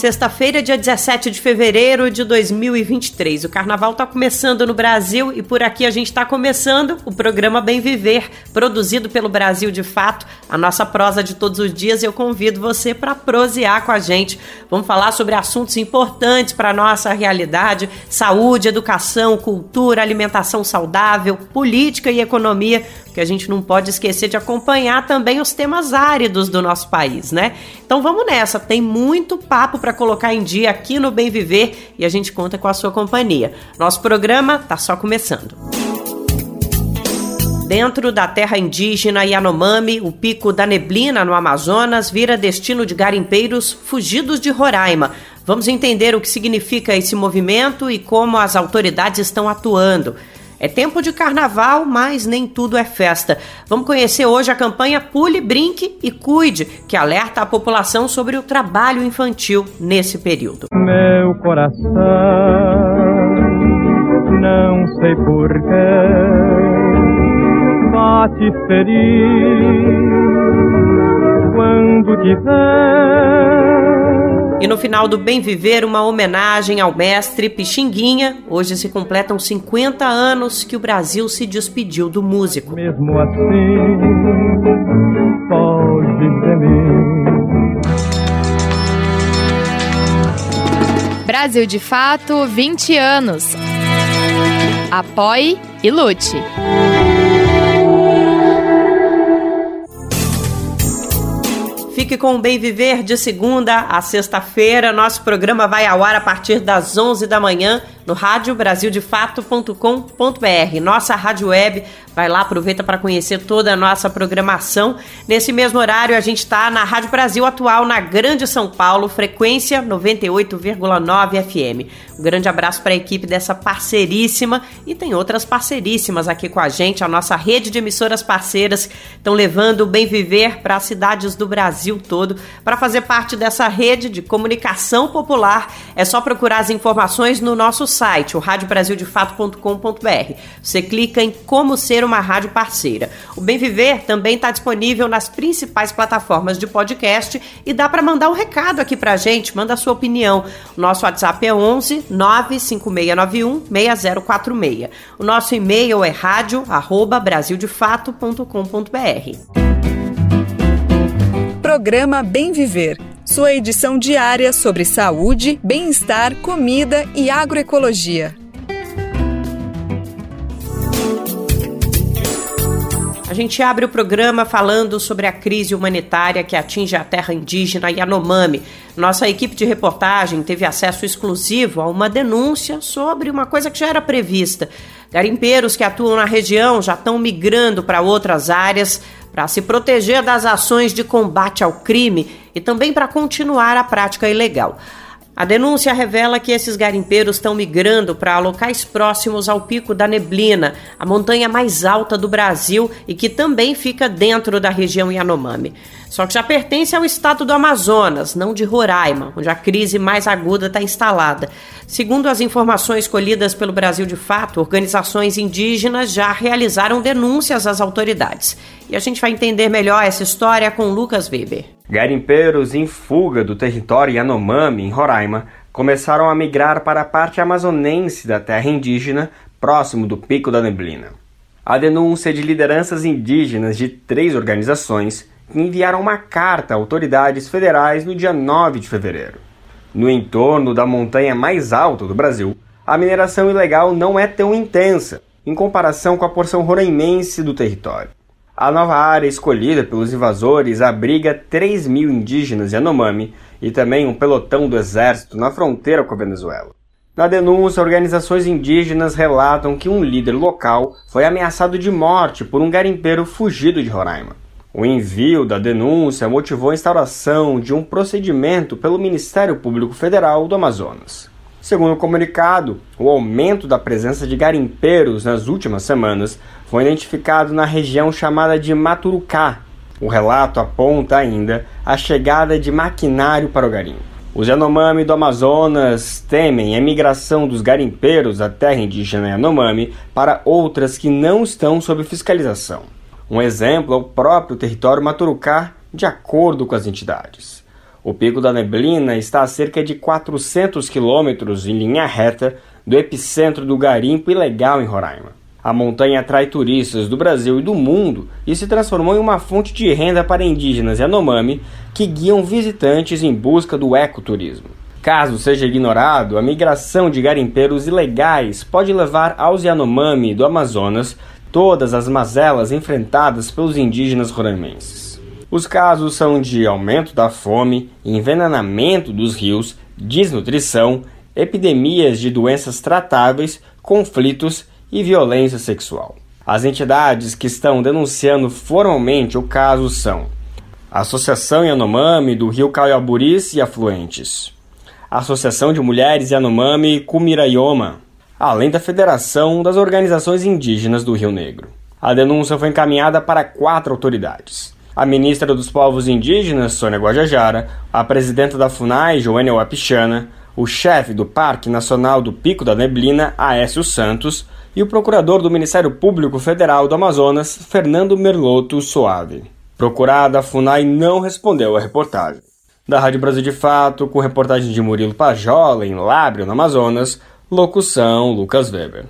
Sexta-feira, dia 17 de fevereiro de 2023. O carnaval está começando no Brasil e por aqui a gente está começando o programa Bem Viver, produzido pelo Brasil de Fato, a nossa prosa de todos os dias. Eu convido você para prosear com a gente. Vamos falar sobre assuntos importantes para nossa realidade: saúde, educação, cultura, alimentação saudável, política e economia que a gente não pode esquecer de acompanhar também os temas áridos do nosso país, né? Então vamos nessa, tem muito papo para colocar em dia aqui no Bem Viver e a gente conta com a sua companhia. Nosso programa tá só começando. Dentro da terra indígena Yanomami, o Pico da Neblina, no Amazonas, vira destino de garimpeiros fugidos de Roraima. Vamos entender o que significa esse movimento e como as autoridades estão atuando. É tempo de carnaval, mas nem tudo é festa. Vamos conhecer hoje a campanha Pule, Brinque e Cuide, que alerta a população sobre o trabalho infantil nesse período. Meu coração, não sei porquê, bate feliz quando tiver e no final do Bem Viver, uma homenagem ao mestre Pixinguinha. Hoje se completam 50 anos que o Brasil se despediu do músico. Mesmo assim, pode mim. Brasil de Fato, 20 anos. Apoie e lute. Fique com o Bem Viver de segunda a sexta-feira. Nosso programa vai ao ar a partir das 11 da manhã no radiobrasildefato.com.br. Nossa rádio web Vai lá, aproveita para conhecer toda a nossa programação. Nesse mesmo horário, a gente está na Rádio Brasil Atual, na Grande São Paulo, frequência 98,9 FM. Um grande abraço para a equipe dessa parceiríssima e tem outras parceiríssimas aqui com a gente, a nossa rede de emissoras parceiras estão levando o bem viver para as cidades do Brasil todo. Para fazer parte dessa rede de comunicação popular, é só procurar as informações no nosso site, o radiobrasildefato.com.br. Você clica em como ser ser uma rádio parceira. O Bem Viver também está disponível nas principais plataformas de podcast e dá para mandar um recado aqui para a gente, manda a sua opinião. Nosso WhatsApp é 11 95691 6046. O nosso e-mail é rádio@brasildefato.com.br. Programa Bem Viver sua edição diária sobre saúde, bem-estar, comida e agroecologia. A gente abre o programa falando sobre a crise humanitária que atinge a terra indígena Yanomami. Nossa equipe de reportagem teve acesso exclusivo a uma denúncia sobre uma coisa que já era prevista. Garimpeiros que atuam na região já estão migrando para outras áreas para se proteger das ações de combate ao crime e também para continuar a prática ilegal. A denúncia revela que esses garimpeiros estão migrando para locais próximos ao Pico da Neblina, a montanha mais alta do Brasil e que também fica dentro da região Yanomami. Só que já pertence ao estado do Amazonas, não de Roraima, onde a crise mais aguda está instalada. Segundo as informações colhidas pelo Brasil de Fato, organizações indígenas já realizaram denúncias às autoridades. E a gente vai entender melhor essa história com Lucas Weber. Garimpeiros em fuga do território Yanomami, em Roraima, começaram a migrar para a parte amazonense da terra indígena, próximo do Pico da Neblina. A denúncia de lideranças indígenas de três organizações enviaram uma carta a autoridades federais no dia 9 de fevereiro. No entorno da montanha mais alta do Brasil, a mineração ilegal não é tão intensa em comparação com a porção roraimense do território. A nova área escolhida pelos invasores abriga 3 mil indígenas Yanomami e também um pelotão do exército na fronteira com a Venezuela. Na denúncia, organizações indígenas relatam que um líder local foi ameaçado de morte por um garimpeiro fugido de Roraima. O envio da denúncia motivou a instauração de um procedimento pelo Ministério Público Federal do Amazonas. Segundo o comunicado, o aumento da presença de garimpeiros nas últimas semanas foi identificado na região chamada de Maturucá. O relato aponta ainda a chegada de maquinário para o garimpo. Os Yanomami do Amazonas temem a migração dos garimpeiros da terra indígena Yanomami para outras que não estão sob fiscalização. Um exemplo é o próprio território Maturucá, de acordo com as entidades. O Pico da Neblina está a cerca de 400 quilômetros em linha reta do epicentro do garimpo ilegal em Roraima. A montanha atrai turistas do Brasil e do mundo e se transformou em uma fonte de renda para indígenas Yanomami que guiam visitantes em busca do ecoturismo. Caso seja ignorado, a migração de garimpeiros ilegais pode levar aos Yanomami do Amazonas todas as mazelas enfrentadas pelos indígenas roraimenses. Os casos são de aumento da fome, envenenamento dos rios, desnutrição, epidemias de doenças tratáveis, conflitos e violência sexual. As entidades que estão denunciando formalmente o caso são a Associação Yanomami do Rio Caiaburis e Afluentes, a Associação de Mulheres Yanomami Kumirayoma, além da Federação das Organizações Indígenas do Rio Negro. A denúncia foi encaminhada para quatro autoridades. A ministra dos Povos Indígenas, Sônia Guajajara, a presidenta da FUNAI, Joênia Wapichana, o chefe do Parque Nacional do Pico da Neblina, Aécio Santos, e o procurador do Ministério Público Federal do Amazonas, Fernando Merloto Soave. Procurada, a FUNAI não respondeu à reportagem. Da Rádio Brasil de Fato, com reportagem de Murilo Pajola, em Lábrio, no Amazonas, locução Lucas Weber.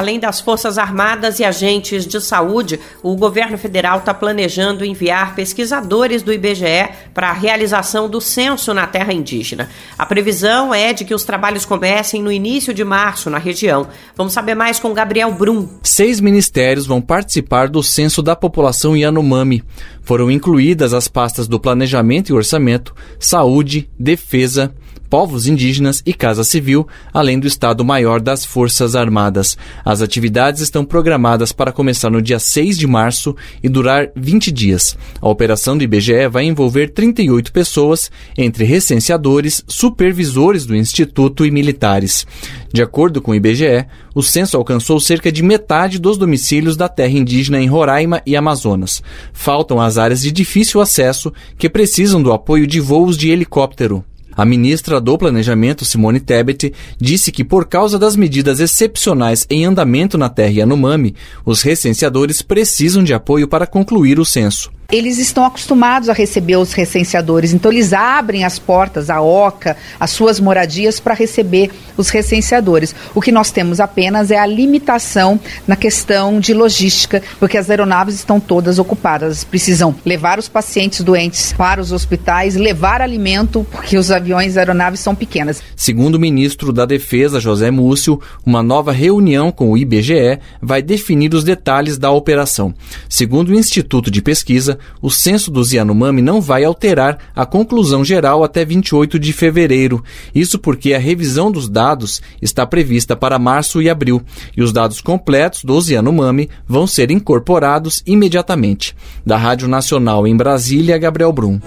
Além das Forças Armadas e agentes de saúde, o governo federal está planejando enviar pesquisadores do IBGE para a realização do censo na terra indígena. A previsão é de que os trabalhos comecem no início de março na região. Vamos saber mais com Gabriel Brum. Seis ministérios vão participar do censo da população Yanomami. Foram incluídas as pastas do Planejamento e Orçamento, Saúde, Defesa, povos indígenas e Casa Civil, além do Estado-Maior das Forças Armadas. As atividades estão programadas para começar no dia 6 de março e durar 20 dias. A operação do IBGE vai envolver 38 pessoas, entre recenseadores, supervisores do Instituto e militares. De acordo com o IBGE, o censo alcançou cerca de metade dos domicílios da terra indígena em Roraima e Amazonas. Faltam as áreas de difícil acesso que precisam do apoio de voos de helicóptero. A ministra do Planejamento, Simone Tebet, disse que por causa das medidas excepcionais em andamento na terra Yanomami, os recenseadores precisam de apoio para concluir o censo eles estão acostumados a receber os recenseadores, então eles abrem as portas, a OCA, as suas moradias para receber os recenseadores. O que nós temos apenas é a limitação na questão de logística, porque as aeronaves estão todas ocupadas. Precisam levar os pacientes doentes para os hospitais, levar alimento, porque os aviões aeronaves são pequenas. Segundo o ministro da Defesa, José Múcio, uma nova reunião com o IBGE vai definir os detalhes da operação. Segundo o Instituto de Pesquisa, o censo dos Yanomami não vai alterar a conclusão geral até 28 de fevereiro. Isso porque a revisão dos dados está prevista para março e abril, e os dados completos dos Yanomami vão ser incorporados imediatamente. Da Rádio Nacional em Brasília, Gabriel Brum.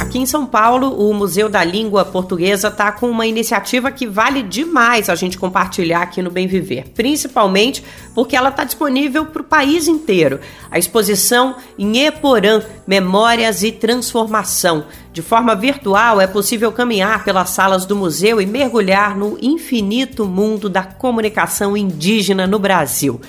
Aqui em São Paulo, o Museu da Língua Portuguesa está com uma iniciativa que vale demais a gente compartilhar aqui no Bem Viver, principalmente porque ela está disponível para o país inteiro. A exposição Nheporã, Memórias e Transformação. De forma virtual, é possível caminhar pelas salas do museu e mergulhar no infinito mundo da comunicação indígena no Brasil.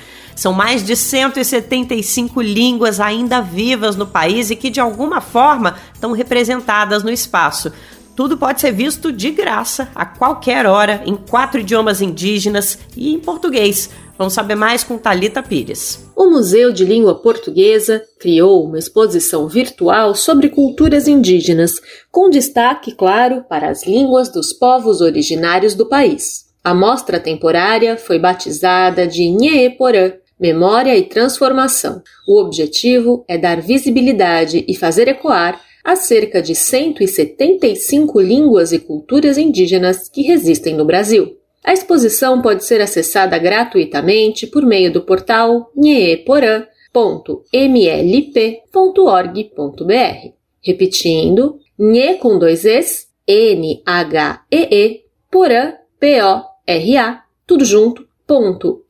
São mais de 175 línguas ainda vivas no país e que de alguma forma estão representadas no espaço. Tudo pode ser visto de graça, a qualquer hora, em quatro idiomas indígenas e em português. Vamos saber mais com Talita Pires. O Museu de Língua Portuguesa criou uma exposição virtual sobre culturas indígenas, com destaque, claro, para as línguas dos povos originários do país. A mostra temporária foi batizada de Nheeporã, Memória e Transformação. O objetivo é dar visibilidade e fazer ecoar as cerca de 175 línguas e culturas indígenas que existem no Brasil. A exposição pode ser acessada gratuitamente por meio do portal nheeporã.mlp.org.br. Repetindo, Nhe com dois Es, N-H-E-E, Porã, P-O-R-A, tudo junto, ponto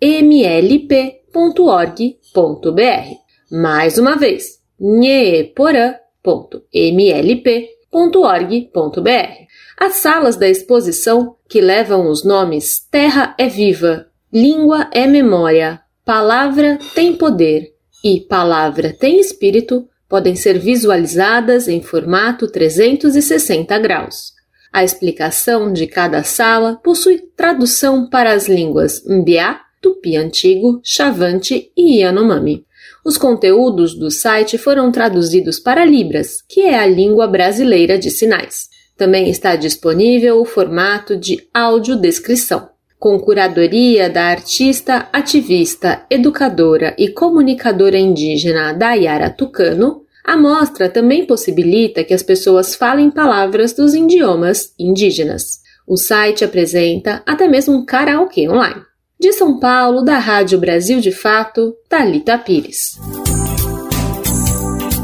mlp.org.br. Mais uma vez, nheporã.mlp.org.br. As salas da exposição, que levam os nomes Terra é Viva, Língua é Memória, Palavra tem Poder e Palavra tem Espírito, podem ser visualizadas em formato 360 graus. A explicação de cada sala possui tradução para as línguas Mbiá, Tupi Antigo, Chavante e Yanomami. Os conteúdos do site foram traduzidos para Libras, que é a língua brasileira de sinais. Também está disponível o formato de audiodescrição. Com curadoria da artista, ativista, educadora e comunicadora indígena Dayara Tucano, a mostra também possibilita que as pessoas falem palavras dos idiomas indígenas. O site apresenta até mesmo um karaokê online. De São Paulo, da Rádio Brasil de Fato, Talita Pires.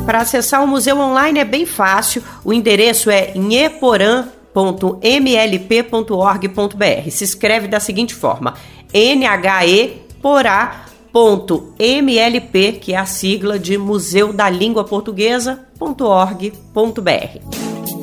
Para acessar o museu online é bem fácil. O endereço é nheporã.mlp.org.br. Se escreve da seguinte forma: nheporá.mlp, que é a sigla de Museu da Língua Portuguesa.org.br.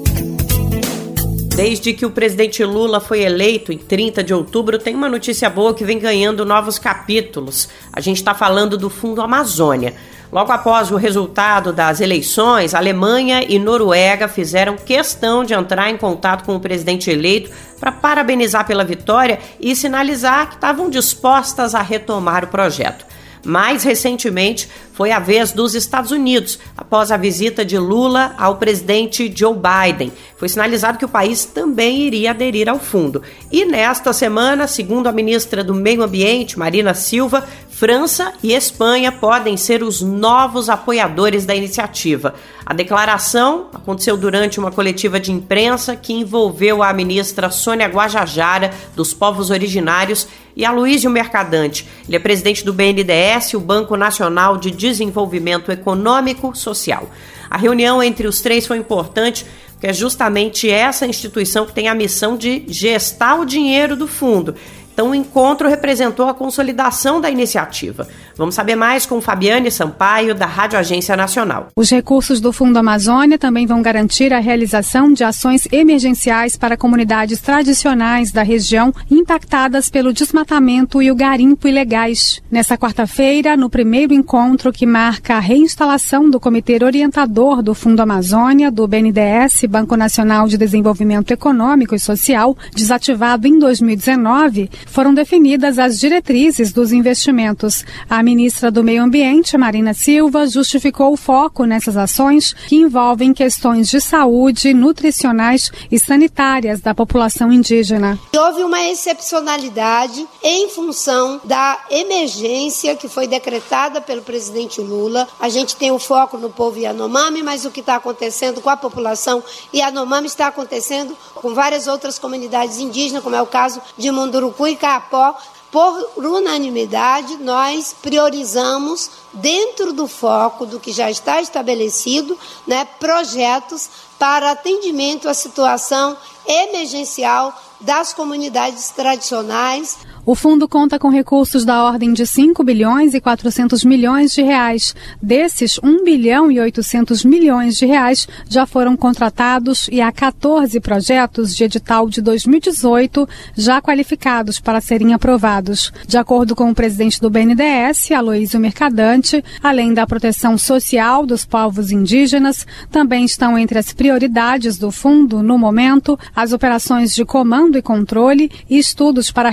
Desde que o presidente Lula foi eleito em 30 de outubro, tem uma notícia boa que vem ganhando novos capítulos. A gente está falando do Fundo Amazônia. Logo após o resultado das eleições, Alemanha e Noruega fizeram questão de entrar em contato com o presidente eleito para parabenizar pela vitória e sinalizar que estavam dispostas a retomar o projeto. Mais recentemente, foi a vez dos Estados Unidos, após a visita de Lula ao presidente Joe Biden. Foi sinalizado que o país também iria aderir ao fundo. E nesta semana, segundo a ministra do Meio Ambiente, Marina Silva, França e Espanha podem ser os novos apoiadores da iniciativa. A declaração aconteceu durante uma coletiva de imprensa que envolveu a ministra Sônia Guajajara, dos Povos Originários, e a Luísio Mercadante. Ele é presidente do BNDES, o Banco Nacional de Desenvolvimento Econômico Social. A reunião entre os três foi importante porque é justamente essa instituição que tem a missão de gestar o dinheiro do fundo então, o encontro representou a consolidação da iniciativa. Vamos saber mais com Fabiane Sampaio, da Rádio Agência Nacional. Os recursos do Fundo Amazônia também vão garantir a realização de ações emergenciais para comunidades tradicionais da região impactadas pelo desmatamento e o garimpo ilegais. Nessa quarta-feira, no primeiro encontro que marca a reinstalação do Comitê Orientador do Fundo Amazônia, do BNDES, Banco Nacional de Desenvolvimento Econômico e Social, desativado em 2019, foram definidas as diretrizes dos investimentos. A ministra do Meio Ambiente, Marina Silva, justificou o foco nessas ações que envolvem questões de saúde, nutricionais e sanitárias da população indígena. Houve uma excepcionalidade em função da emergência que foi decretada pelo presidente Lula. A gente tem o foco no povo Yanomami, mas o que está acontecendo com a população Yanomami está acontecendo com várias outras comunidades indígenas, como é o caso de Munduruku e Capó, por unanimidade, nós priorizamos, dentro do foco do que já está estabelecido, né, projetos para atendimento à situação emergencial das comunidades tradicionais. O fundo conta com recursos da ordem de 5 bilhões e 400 milhões de reais. Desses, 1 bilhão e 800 milhões de reais já foram contratados e há 14 projetos de edital de 2018 já qualificados para serem aprovados. De acordo com o presidente do BNDES, Aloísio Mercadante, além da proteção social dos povos indígenas, também estão entre as prioridades do fundo, no momento, as operações de comando e controle e estudos para a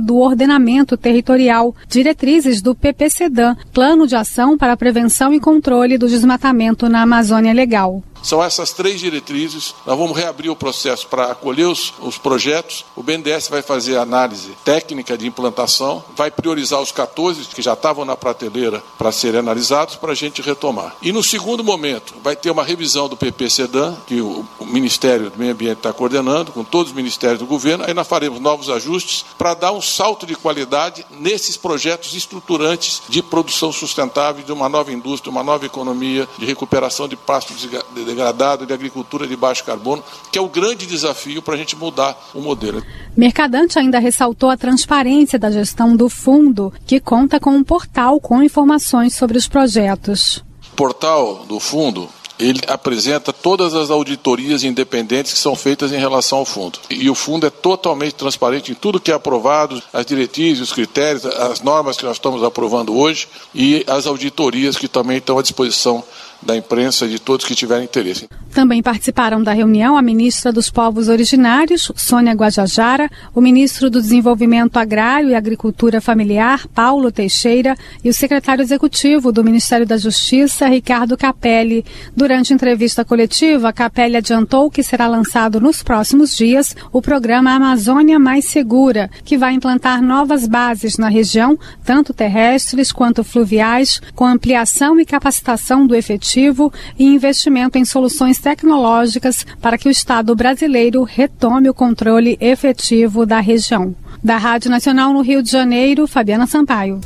do ordenamento territorial, diretrizes do PPCDAM, Plano de Ação para a Prevenção e Controle do Desmatamento na Amazônia Legal. São essas três diretrizes. Nós vamos reabrir o processo para acolher os, os, projetos. O BNDES vai fazer a análise técnica de implantação, vai priorizar os 14 que já estavam na prateleira para serem analisados para a gente retomar. E no segundo momento, vai ter uma revisão do PPCDAM, que o, o Ministério do Meio Ambiente está coordenando, com todos os ministérios do governo. Aí nós faremos novos ajustes para dar um salto de qualidade nesses projetos estruturantes de produção sustentável de uma nova indústria, uma nova economia, de recuperação de pastos degradado de agricultura de baixo carbono, que é o grande desafio para a gente mudar o modelo. Mercadante ainda ressaltou a transparência da gestão do fundo, que conta com um portal com informações sobre os projetos. O portal do fundo ele apresenta todas as auditorias independentes que são feitas em relação ao fundo. E o fundo é totalmente transparente em tudo que é aprovado, as diretrizes, os critérios, as normas que nós estamos aprovando hoje e as auditorias que também estão à disposição da imprensa e de todos que tiverem interesse. Também participaram da reunião a ministra dos Povos Originários, Sônia Guajajara, o ministro do Desenvolvimento Agrário e Agricultura Familiar, Paulo Teixeira, e o secretário executivo do Ministério da Justiça, Ricardo Capelli. Durante entrevista coletiva, Capelli adiantou que será lançado nos próximos dias o programa Amazônia Mais Segura, que vai implantar novas bases na região, tanto terrestres quanto fluviais, com ampliação e capacitação do efetivo e investimento em soluções tecnológicas para que o Estado brasileiro retome o controle efetivo da região. Da Rádio Nacional no Rio de Janeiro, Fabiana Sampaio.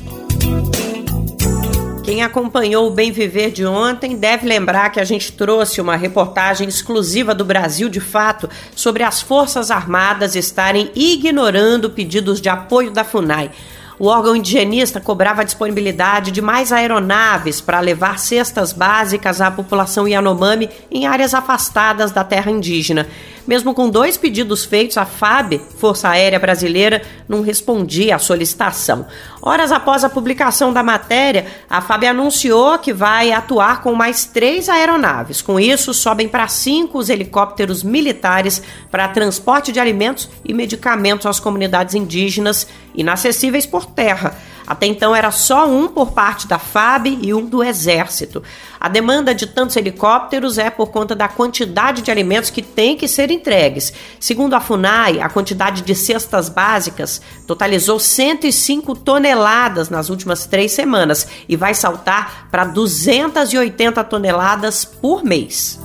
Quem acompanhou o Bem Viver de ontem deve lembrar que a gente trouxe uma reportagem exclusiva do Brasil de Fato sobre as Forças Armadas estarem ignorando pedidos de apoio da FUNAI. O órgão indigenista cobrava a disponibilidade de mais aeronaves para levar cestas básicas à população Yanomami em áreas afastadas da terra indígena. Mesmo com dois pedidos feitos, a FAB, Força Aérea Brasileira, não respondia à solicitação. Horas após a publicação da matéria, a FAB anunciou que vai atuar com mais três aeronaves. Com isso, sobem para cinco os helicópteros militares para transporte de alimentos e medicamentos às comunidades indígenas inacessíveis por terra. Até então era só um por parte da FAB e um do Exército. A demanda de tantos helicópteros é por conta da quantidade de alimentos que têm que ser entregues. Segundo a FUNAI, a quantidade de cestas básicas totalizou 105 toneladas nas últimas três semanas e vai saltar para 280 toneladas por mês.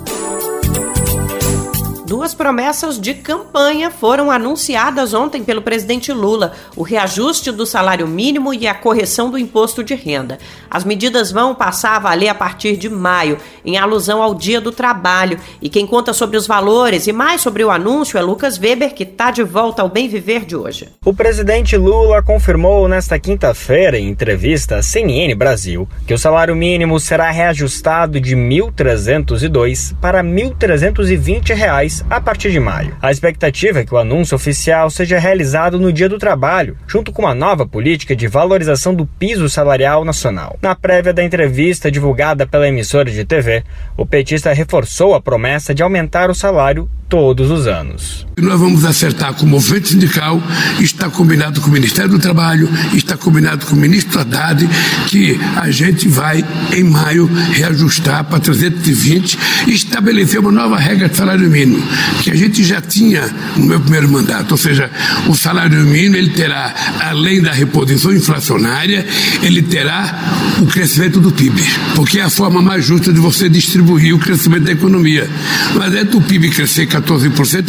Duas promessas de campanha foram anunciadas ontem pelo presidente Lula: o reajuste do salário mínimo e a correção do imposto de renda. As medidas vão passar a valer a partir de maio, em alusão ao Dia do Trabalho. E quem conta sobre os valores e mais sobre o anúncio é Lucas Weber, que está de volta ao Bem Viver de hoje. O presidente Lula confirmou nesta quinta-feira, em entrevista à CNN Brasil, que o salário mínimo será reajustado de R$ 1.302 para 1.320 reais a partir de maio. A expectativa é que o anúncio oficial seja realizado no Dia do Trabalho, junto com uma nova política de valorização do piso salarial nacional. Na prévia da entrevista divulgada pela emissora de TV, o petista reforçou a promessa de aumentar o salário todos os anos. Nós vamos acertar com o movimento sindical, está combinado com o Ministério do Trabalho, está combinado com o ministro Haddad, que a gente vai, em maio, reajustar para 320 e estabelecer uma nova regra de salário mínimo, que a gente já tinha no meu primeiro mandato. Ou seja, o salário mínimo ele terá, além da reposição inflacionária, ele terá o crescimento do PIB, porque é a forma mais justa de você distribuir o crescimento da economia. Não adianta o PIB crescer 14%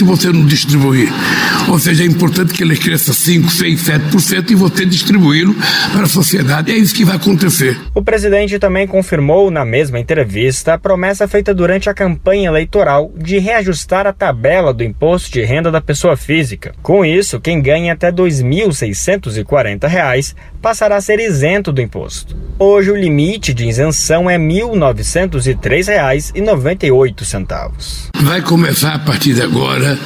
e você não distribuir. Ou seja, é importante que ele cresça 5, 6, 7% e você distribuí-lo para a sociedade. É isso que vai acontecer. O presidente também confirmou na mesma entrevista a promessa feita durante a campanha eleitoral de reajustar a tabela do imposto de renda da pessoa física. Com isso, quem ganha até R$ 2.640 passará a ser isento do imposto. Hoje o limite de isenção é R$ 1.903,98. Vai começar a partir de agora,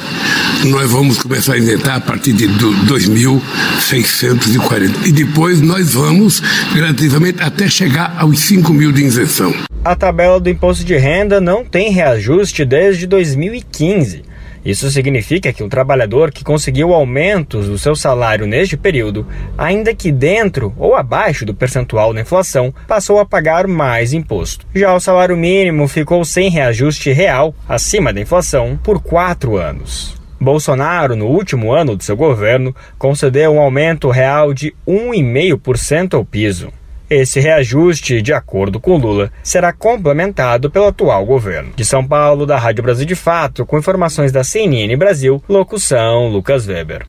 nós vamos começar a isentar a partir de 2.640. E depois nós vamos gradativamente até chegar aos 5 mil de isenção. A tabela do imposto de renda não tem reajuste desde 2015. Isso significa que um trabalhador que conseguiu aumentos do seu salário neste período, ainda que dentro ou abaixo do percentual da inflação, passou a pagar mais imposto. Já o salário mínimo ficou sem reajuste real, acima da inflação, por quatro anos. Bolsonaro, no último ano do seu governo, concedeu um aumento real de 1,5% ao piso. Esse reajuste, de acordo com Lula, será complementado pelo atual governo. De São Paulo, da Rádio Brasil de Fato, com informações da CNN Brasil, locução Lucas Weber.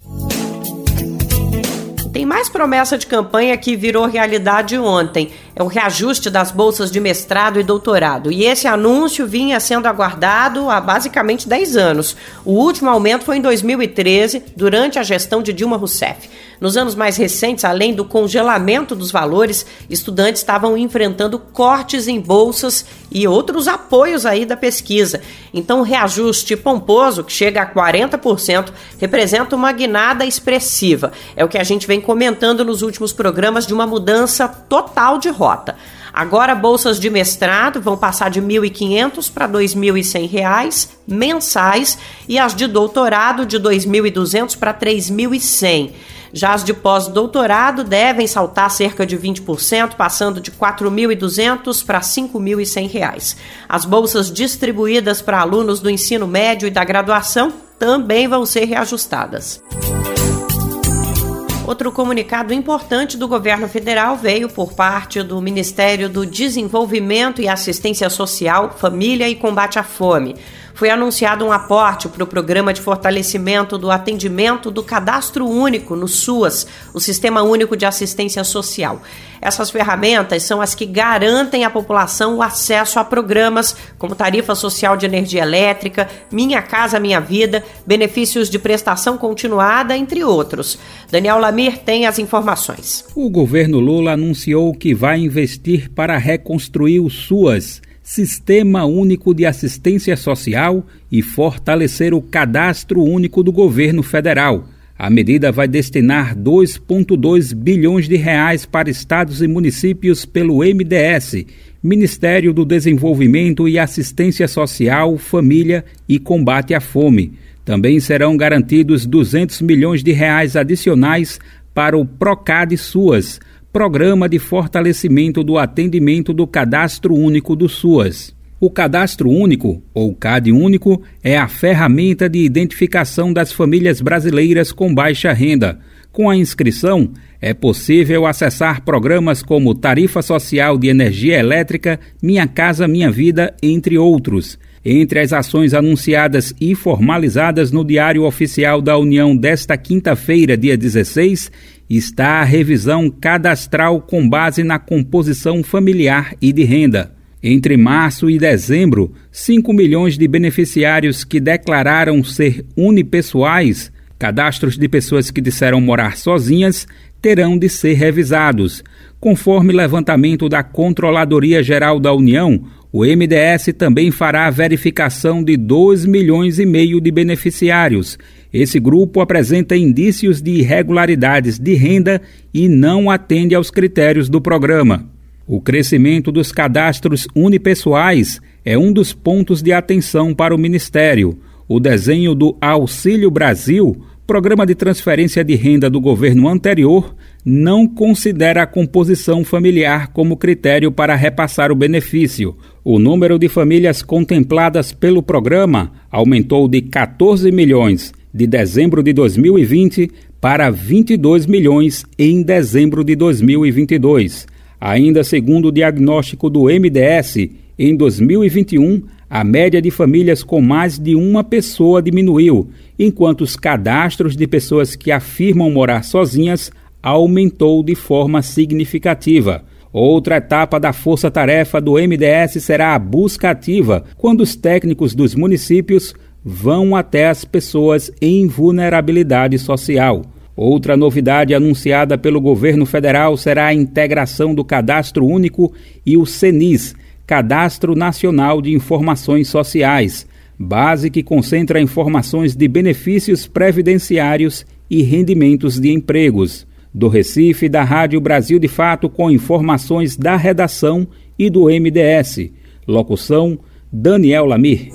Tem mais promessa de campanha que virou realidade ontem. É o reajuste das bolsas de mestrado e doutorado. E esse anúncio vinha sendo aguardado há basicamente 10 anos. O último aumento foi em 2013, durante a gestão de Dilma Rousseff. Nos anos mais recentes, além do congelamento dos valores, estudantes estavam enfrentando cortes em bolsas e outros apoios aí da pesquisa. Então, o reajuste pomposo, que chega a 40%, representa uma guinada expressiva. É o que a gente vem comentando nos últimos programas de uma mudança total de rota. Agora, bolsas de mestrado vão passar de R$ 1.500 para R$ 2.100 mensais e as de doutorado de R$ 2.200 para R$ 3.100. Já as de pós-doutorado devem saltar cerca de 20%, passando de R$ 4.200 para R$ 5.100. As bolsas distribuídas para alunos do ensino médio e da graduação também vão ser reajustadas. Outro comunicado importante do governo federal veio por parte do Ministério do Desenvolvimento e Assistência Social, Família e Combate à Fome foi anunciado um aporte para o programa de fortalecimento do atendimento do cadastro único no SUAS, o Sistema Único de Assistência Social. Essas ferramentas são as que garantem à população o acesso a programas como tarifa social de energia elétrica, Minha Casa Minha Vida, benefícios de prestação continuada, entre outros. Daniel Lamir tem as informações. O governo Lula anunciou que vai investir para reconstruir o SUAS Sistema Único de Assistência Social e fortalecer o Cadastro Único do Governo Federal. A medida vai destinar 2,2 bilhões de reais para estados e municípios pelo MDS, Ministério do Desenvolvimento e Assistência Social, Família e Combate à Fome. Também serão garantidos 200 milhões de reais adicionais para o Procad SUAS, Programa de Fortalecimento do Atendimento do Cadastro Único do SUAS. O Cadastro Único, ou CAD Único, é a ferramenta de identificação das famílias brasileiras com baixa renda. Com a inscrição, é possível acessar programas como Tarifa Social de Energia Elétrica, Minha Casa Minha Vida, entre outros. Entre as ações anunciadas e formalizadas no Diário Oficial da União desta quinta-feira, dia 16, está a revisão cadastral com base na composição familiar e de renda. Entre março e dezembro, 5 milhões de beneficiários que declararam ser unipessoais, cadastros de pessoas que disseram morar sozinhas, terão de ser revisados. Conforme levantamento da Controladoria Geral da União, o MDS também fará a verificação de 2 milhões e meio de beneficiários esse grupo apresenta indícios de irregularidades de renda e não atende aos critérios do programa. O crescimento dos cadastros unipessoais é um dos pontos de atenção para o Ministério. O desenho do Auxílio Brasil, programa de transferência de renda do governo anterior, não considera a composição familiar como critério para repassar o benefício. O número de famílias contempladas pelo programa aumentou de 14 milhões de dezembro de 2020 para 22 milhões em dezembro de 2022. Ainda segundo o diagnóstico do MDS, em 2021, a média de famílias com mais de uma pessoa diminuiu, enquanto os cadastros de pessoas que afirmam morar sozinhas aumentou de forma significativa. Outra etapa da força-tarefa do MDS será a busca ativa, quando os técnicos dos municípios vão até as pessoas em vulnerabilidade social. Outra novidade anunciada pelo governo federal será a integração do Cadastro Único e o CENIS, Cadastro Nacional de Informações Sociais, base que concentra informações de benefícios previdenciários e rendimentos de empregos. Do Recife, da Rádio Brasil de Fato, com informações da redação e do MDS. Locução: Daniel Lamir.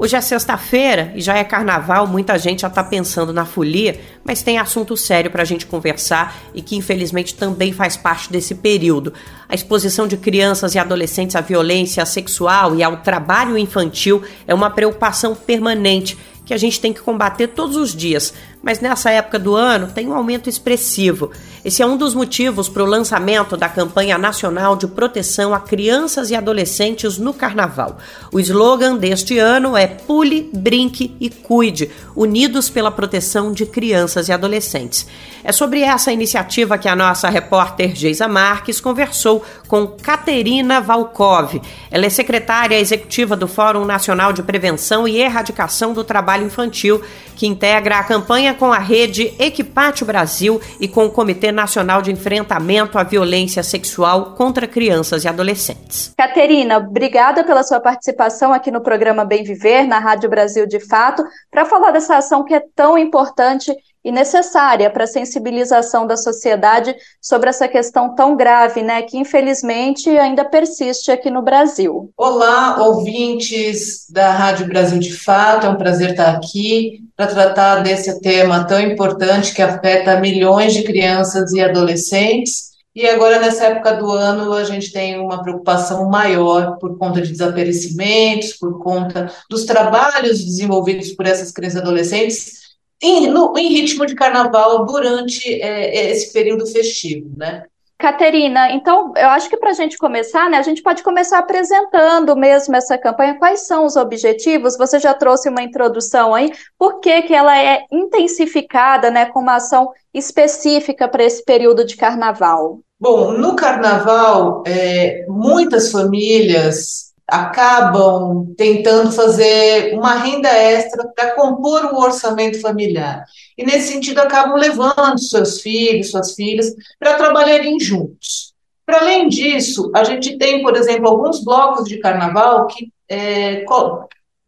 Hoje é sexta-feira e já é carnaval, muita gente já está pensando na folia, mas tem assunto sério para a gente conversar e que infelizmente também faz parte desse período. A exposição de crianças e adolescentes à violência sexual e ao trabalho infantil é uma preocupação permanente que a gente tem que combater todos os dias, mas nessa época do ano tem um aumento expressivo. Esse é um dos motivos para o lançamento da campanha nacional de proteção a crianças e adolescentes no carnaval. O slogan deste ano é Pule, Brinque e Cuide, unidos pela proteção de crianças e adolescentes. É sobre essa iniciativa que a nossa repórter Geisa Marques conversou com Caterina Valkov. Ela é secretária executiva do Fórum Nacional de Prevenção e Erradicação do Trabalho Infantil, que integra a campanha campanha com a rede Equipate Brasil e com o Comitê Nacional de Enfrentamento à Violência Sexual contra Crianças e Adolescentes. Caterina, obrigada pela sua participação aqui no programa Bem Viver, na Rádio Brasil de Fato, para falar dessa ação que é tão importante e necessária para a sensibilização da sociedade sobre essa questão tão grave, né, que infelizmente ainda persiste aqui no Brasil. Olá, ouvintes da Rádio Brasil de Fato, é um prazer estar aqui para tratar desse tema tão importante que afeta milhões de crianças e adolescentes. E agora, nessa época do ano, a gente tem uma preocupação maior por conta de desaparecimentos, por conta dos trabalhos desenvolvidos por essas crianças e adolescentes em, no, em ritmo de carnaval durante é, esse período festivo, né? Caterina, então eu acho que para a gente começar, né, a gente pode começar apresentando mesmo essa campanha, quais são os objetivos, você já trouxe uma introdução aí, por que, que ela é intensificada, né, com uma ação específica para esse período de carnaval? Bom, no carnaval, é, muitas famílias acabam tentando fazer uma renda extra para compor o orçamento familiar. E, nesse sentido, acabam levando seus filhos, suas filhas, para trabalharem juntos. Para além disso, a gente tem, por exemplo, alguns blocos de carnaval que é,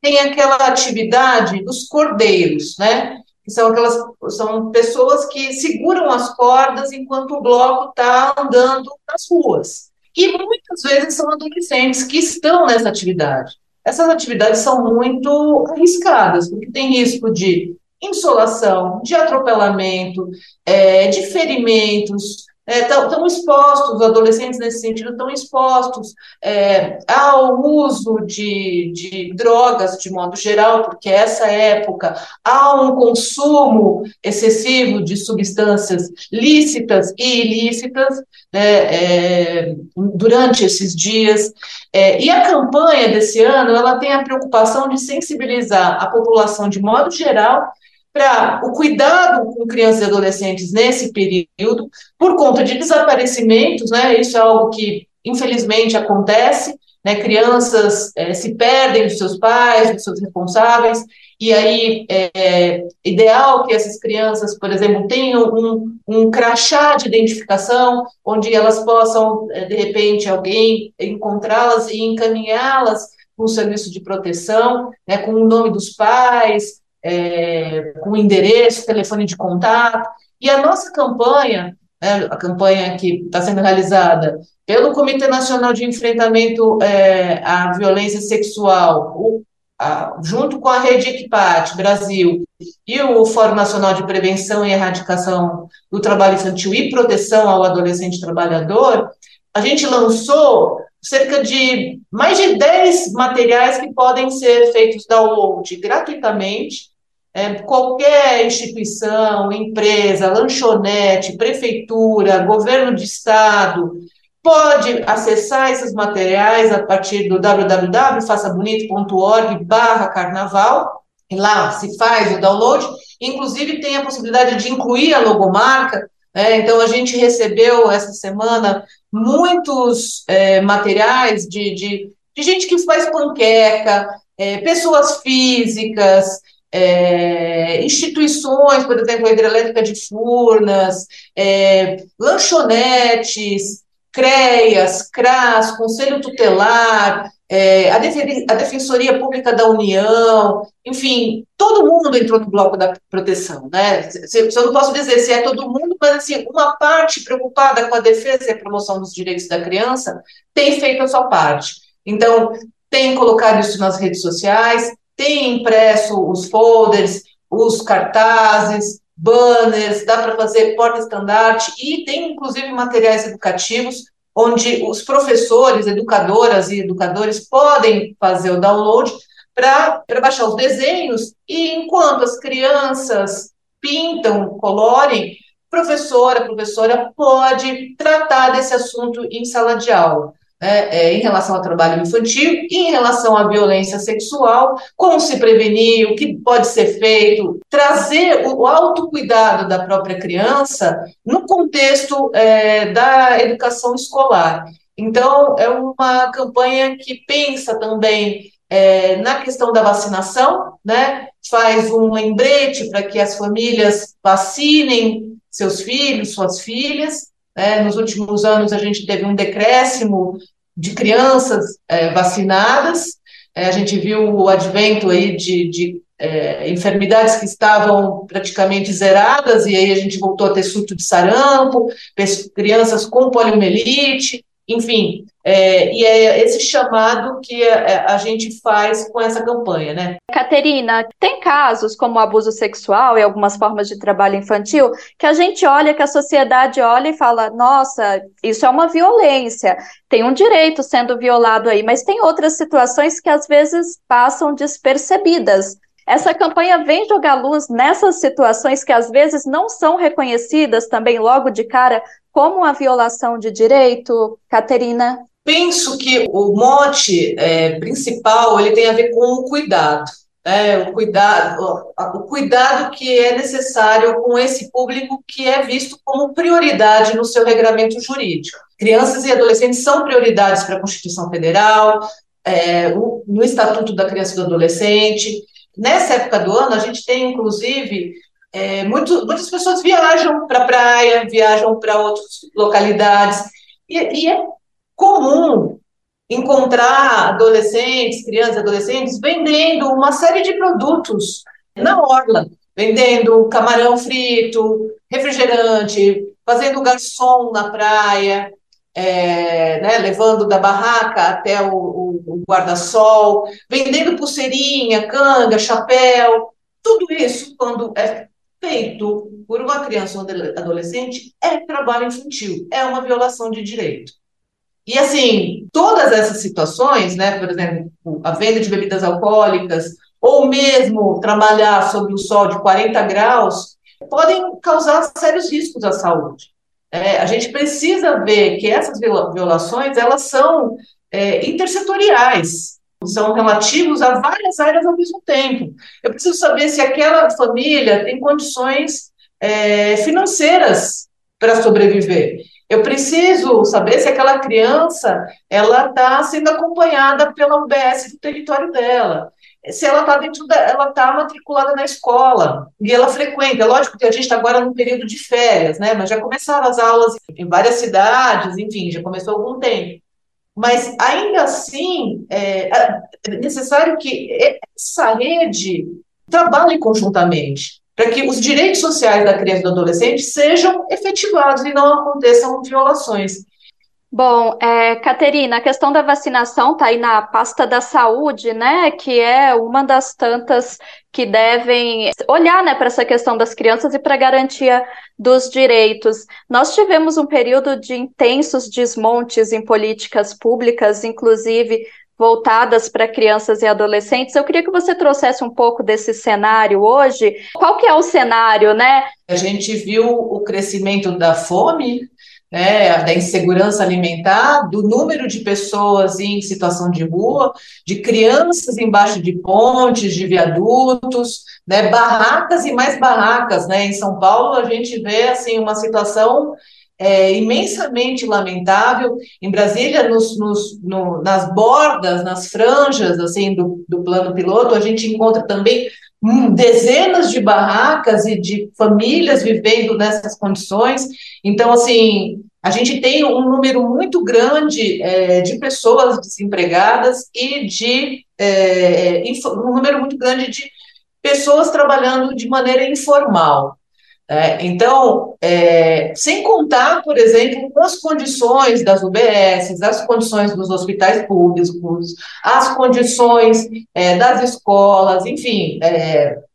tem aquela atividade dos cordeiros, né? São aquelas são pessoas que seguram as cordas enquanto o bloco está andando nas ruas. E muitas vezes são adolescentes que estão nessa atividade. Essas atividades são muito arriscadas, porque tem risco de insolação, de atropelamento, é, de ferimentos, estão é, expostos, os adolescentes nesse sentido estão expostos é, ao uso de, de drogas de modo geral, porque essa época há um consumo excessivo de substâncias lícitas e ilícitas né, é, durante esses dias. É, e a campanha desse ano ela tem a preocupação de sensibilizar a população de modo geral para o cuidado com crianças e adolescentes nesse período, por conta de desaparecimentos, né? Isso é algo que, infelizmente, acontece, né? Crianças é, se perdem dos seus pais, dos seus responsáveis, e aí é ideal que essas crianças, por exemplo, tenham um, um crachá de identificação, onde elas possam, é, de repente, alguém encontrá-las e encaminhá-las para o serviço de proteção, né, com o nome dos pais, é, com endereço, telefone de contato. E a nossa campanha, né, a campanha que está sendo realizada pelo Comitê Nacional de Enfrentamento é, à Violência Sexual, o, a, junto com a Rede Equipate Brasil e o Fórum Nacional de Prevenção e Erradicação do Trabalho Infantil e Proteção ao Adolescente Trabalhador, a gente lançou cerca de mais de 10 materiais que podem ser feitos download gratuitamente é, qualquer instituição, empresa, lanchonete, prefeitura, governo de estado, pode acessar esses materiais a partir do www.façabonito.org barra carnaval, e lá se faz o download, inclusive tem a possibilidade de incluir a logomarca, né? então a gente recebeu essa semana muitos é, materiais de, de, de, gente que faz panqueca, é, pessoas físicas, é, instituições, por exemplo, a hidrelétrica de Furnas, é, lanchonetes, CREAS, CRAS, Conselho Tutelar, é, a, Defensoria Pública da União, enfim, todo mundo entrou no bloco da proteção, né? Se, se eu não posso dizer se é todo mundo, mas assim, uma parte preocupada com a defesa e a promoção dos direitos da criança tem feito a sua parte. Então, tem colocado isso nas redes sociais, tem impresso os folders, os cartazes, banners, dá para fazer porta-estandarte e tem inclusive materiais educativos onde os professores, educadoras e educadores podem fazer o download para baixar os desenhos e enquanto as crianças pintam, colorem, professora, professora pode tratar desse assunto em sala de aula né, é, em relação ao trabalho infantil em relação à violência sexual, como se prevenir, o que pode ser feito, trazer o autocuidado da própria criança no contexto é, da educação escolar. Então, é uma campanha que pensa também é, na questão da vacinação, né? faz um lembrete para que as famílias vacinem seus filhos, suas filhas. Né? Nos últimos anos, a gente teve um decréscimo de crianças é, vacinadas, é, a gente viu o advento aí de, de é, enfermidades que estavam praticamente zeradas, e aí a gente voltou a ter surto de sarampo, crianças com poliomielite, enfim, é, e é esse chamado que a, a, gente faz com essa campanha, né? Caterina, tem casos como abuso sexual e algumas formas de trabalho infantil que a gente olha, que a sociedade olha e fala, nossa, isso é uma violência, tem um direito sendo violado aí, mas tem outras situações que às vezes passam despercebidas. Essa campanha vem jogar luz nessas situações que às vezes não são reconhecidas também logo de cara como a violação de direito, Caterina? Penso que o mote é, principal ele tem a ver com o cuidado. É, o cuidado, o cuidado que é necessário com esse público que é visto como prioridade no seu regramento jurídico. Crianças e adolescentes são prioridades para a Constituição Federal, é, no Estatuto da Criança e do Adolescente. Nessa época do ano, a gente tem, inclusive, é, muito, muitas pessoas viajam para a praia, viajam para outras localidades, e, e, é comum encontrar adolescentes, crianças adolescentes, vendendo uma série de produtos na orla, vendendo camarão frito, refrigerante, fazendo garçom na praia, é, né, levando da barraca até o, o, o guarda-sol, vendendo pulseirinha, canga, chapéu, tudo isso, quando é feito por uma criança ou adolescente é trabalho infantil, é uma violação de direito. E assim, todas essas situações, né, por exemplo, a venda de bebidas alcoólicas, ou mesmo trabalhar sob o sol de 40 graus, podem causar sérios riscos à saúde. É, a gente precisa ver que essas violações elas são é, intersetoriais, são relativos a várias áreas ao mesmo tempo. Eu preciso saber se aquela família tem condições é, financeiras para sobreviver. Eu preciso saber se aquela criança ela está sendo acompanhada pela UBS do território dela, se ela está dentro da, ela está matriculada na escola e ela frequenta. Lógico que a gente está agora num período de férias, né? Mas já começaram as aulas em várias cidades, enfim, já começou algum tempo. Mas, ainda assim, é, é necessário que essa rede trabalhe conjuntamente, para que os direitos sociais da criança e do adolescente sejam efetivados e não aconteçam violações. Bom, é, Caterina, a questão da vacinação está aí na pasta da saúde, né? Que é uma das tantas que devem olhar né, para essa questão das crianças e para a garantia dos direitos. Nós tivemos um período de intensos desmontes em políticas públicas, inclusive voltadas para crianças e adolescentes. Eu queria que você trouxesse um pouco desse cenário hoje. Qual que é o cenário, né? A gente viu o crescimento da fome, né, da insegurança alimentar, do número de pessoas em situação de rua, de crianças embaixo de pontes, de viadutos, né, barracas e mais barracas, né, em São Paulo a gente vê, assim, uma situação é, imensamente lamentável, em Brasília, nos, nos, no, nas bordas, nas franjas, assim, do, do plano piloto, a gente encontra também dezenas de barracas e de famílias vivendo nessas condições. Então, assim, a gente tem um número muito grande é, de pessoas desempregadas e de é, um número muito grande de pessoas trabalhando de maneira informal. É, então, é, sem contar, por exemplo, com as condições das UBS, as condições dos hospitais públicos, as condições é, das escolas, enfim,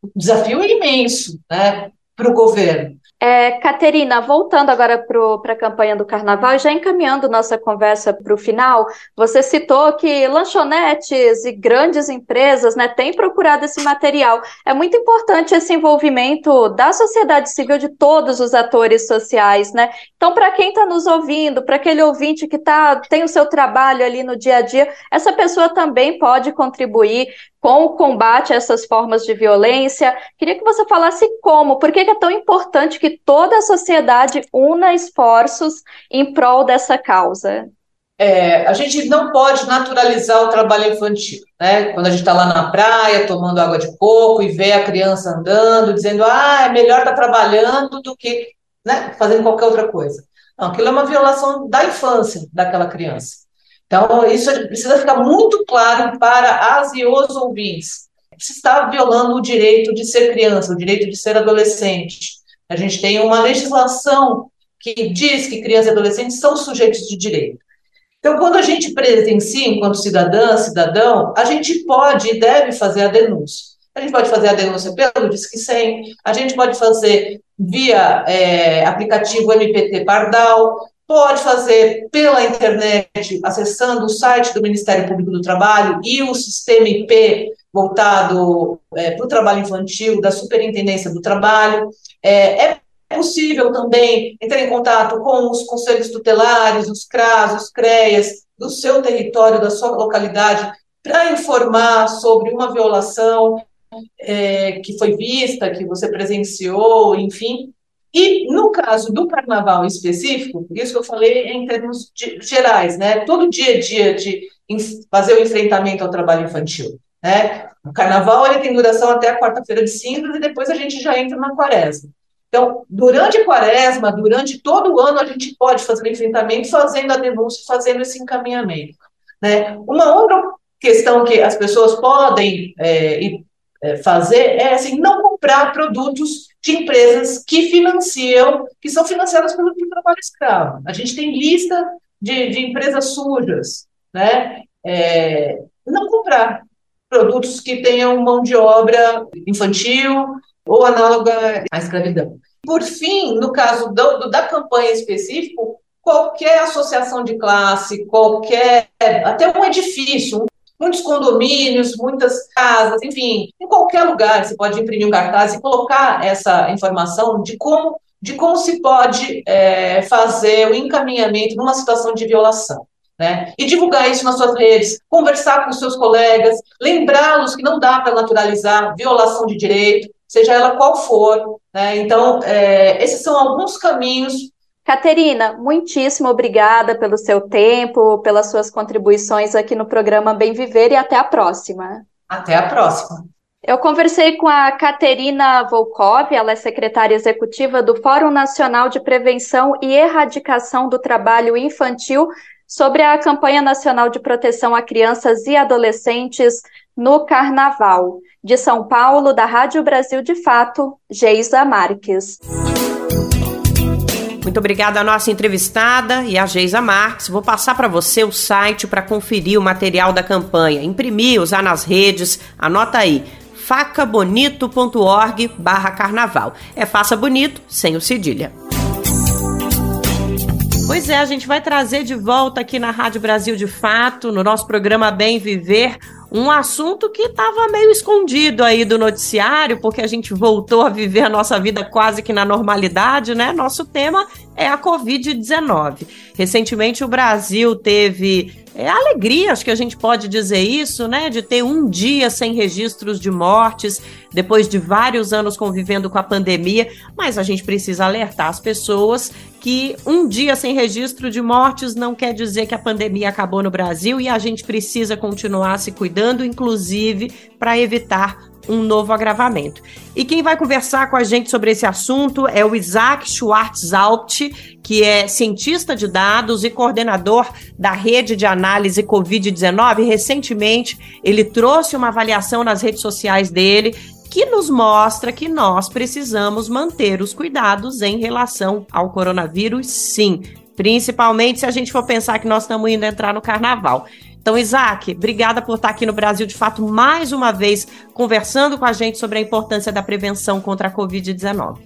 o desafio é imenso né, para o governo. É, Caterina, voltando agora para a campanha do Carnaval, já encaminhando nossa conversa para o final, você citou que lanchonetes e grandes empresas né, têm procurado esse material. É muito importante esse envolvimento da sociedade civil, de todos os atores sociais. Né? Então, para quem está nos ouvindo, para aquele ouvinte que tá, tem o seu trabalho ali no dia a dia, essa pessoa também pode contribuir com o combate a essas formas de violência. Queria que você falasse como, por que é tão importante que toda a sociedade una esforços em prol dessa causa. é, a gente não pode naturalizar o trabalho infantil, né? Quando a gente está lá na praia tomando água de coco e vê a criança andando, dizendo, ah, é melhor estar tá trabalhando do que né, fazendo qualquer outra coisa. Não, aquilo é uma violação da infância daquela criança. Então, isso precisa ficar muito claro para as e os ouvintes. Você está violando o direito de ser criança, o direito de ser adolescente. A gente tem uma legislação que diz que crianças e adolescentes são sujeitos de direito. Então, quando a gente presencia, enquanto cidadã, cidadão, a gente pode e deve fazer a denúncia. A gente pode fazer a denúncia pelo Disque 100, a gente pode fazer via é, aplicativo MPT Pardal, pode fazer pela internet, acessando o site do Ministério Público do Trabalho e o sistema IP voltado é, para o trabalho infantil da Superintendência do Trabalho. É, é possível também entrar em contato com os conselhos tutelares, os CRAS, os CREAS, do seu território, da sua localidade, para informar sobre uma violação é, que foi vista, que você presenciou, enfim, e no caso do carnaval específico, isso que eu falei em termos de, gerais, né? Todo dia a dia de fazer o enfrentamento ao trabalho infantil, né? O carnaval ele tem duração até a quarta-feira de cinzas e depois a gente já entra na quaresma. Então, durante a quaresma, durante todo o ano, a gente pode fazer o enfrentamento fazendo a denúncia, fazendo esse encaminhamento. Né? Uma outra questão que as pessoas podem é, é fazer é assim, não comprar produtos de empresas que financiam, que são financiadas pelo, pelo trabalho escravo. A gente tem lista de, de empresas sujas, né? É, não comprar produtos que tenham mão de obra infantil ou análoga à escravidão. Por fim, no caso do, do, da campanha específica, qualquer associação de classe, qualquer, até um edifício, muitos condomínios, muitas casas, enfim, em qualquer lugar você pode imprimir um cartaz e colocar essa informação de como, de como se pode é, fazer o encaminhamento numa situação de violação. Né? E divulgar isso nas suas redes, conversar com seus colegas, lembrá-los que não dá para naturalizar violação de direito, seja ela qual for. Né? Então, é, esses são alguns caminhos Caterina, muitíssimo obrigada pelo seu tempo, pelas suas contribuições aqui no programa Bem Viver e até a próxima. Até a próxima. Eu conversei com a Caterina Volkov, ela é secretária executiva do Fórum Nacional de Prevenção e Erradicação do Trabalho Infantil, sobre a campanha nacional de proteção a crianças e adolescentes no Carnaval. De São Paulo, da Rádio Brasil de Fato, Geisa Marques. Muito obrigada à nossa entrevistada e a Geisa Marques. Vou passar para você o site para conferir o material da campanha, imprimir, usar nas redes. Anota aí facabonito.org barra carnaval. É faça bonito, sem o cedilha. Pois é, a gente vai trazer de volta aqui na Rádio Brasil de Fato, no nosso programa Bem Viver, um assunto que estava meio escondido aí do noticiário, porque a gente voltou a viver a nossa vida quase que na normalidade, né? Nosso tema é a Covid-19. Recentemente o Brasil teve é alegria, acho que a gente pode dizer isso, né? De ter um dia sem registros de mortes, depois de vários anos convivendo com a pandemia, mas a gente precisa alertar as pessoas que um dia sem registro de mortes não quer dizer que a pandemia acabou no Brasil e a gente precisa continuar se cuidando, inclusive para evitar um novo agravamento. E quem vai conversar com a gente sobre esse assunto é o Isaac Schwartzalpt, que é cientista de dados e coordenador da rede de análise Covid-19. Recentemente, ele trouxe uma avaliação nas redes sociais dele que nos mostra que nós precisamos manter os cuidados em relação ao coronavírus, sim. Principalmente se a gente for pensar que nós estamos indo entrar no carnaval. Então, Isaac, obrigada por estar aqui no Brasil de fato mais uma vez conversando com a gente sobre a importância da prevenção contra a Covid-19.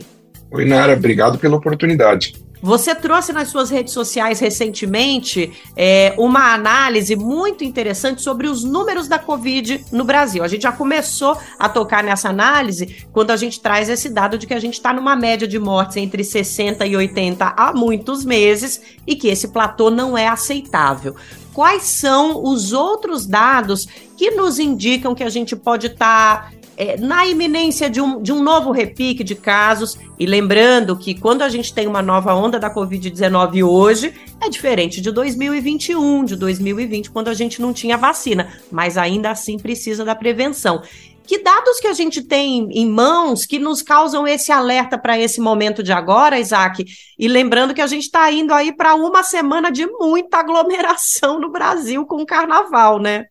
Oi, Nara, obrigado pela oportunidade. Você trouxe nas suas redes sociais recentemente é, uma análise muito interessante sobre os números da Covid no Brasil. A gente já começou a tocar nessa análise quando a gente traz esse dado de que a gente está numa média de mortes entre 60 e 80 há muitos meses e que esse platô não é aceitável quais são os outros dados que nos indicam que a gente pode estar tá é, na iminência de um, de um novo repique de casos, e lembrando que quando a gente tem uma nova onda da Covid-19 hoje, é diferente de 2021, de 2020, quando a gente não tinha vacina, mas ainda assim precisa da prevenção. Que dados que a gente tem em mãos que nos causam esse alerta para esse momento de agora, Isaac? E lembrando que a gente está indo aí para uma semana de muita aglomeração no Brasil com o carnaval, né?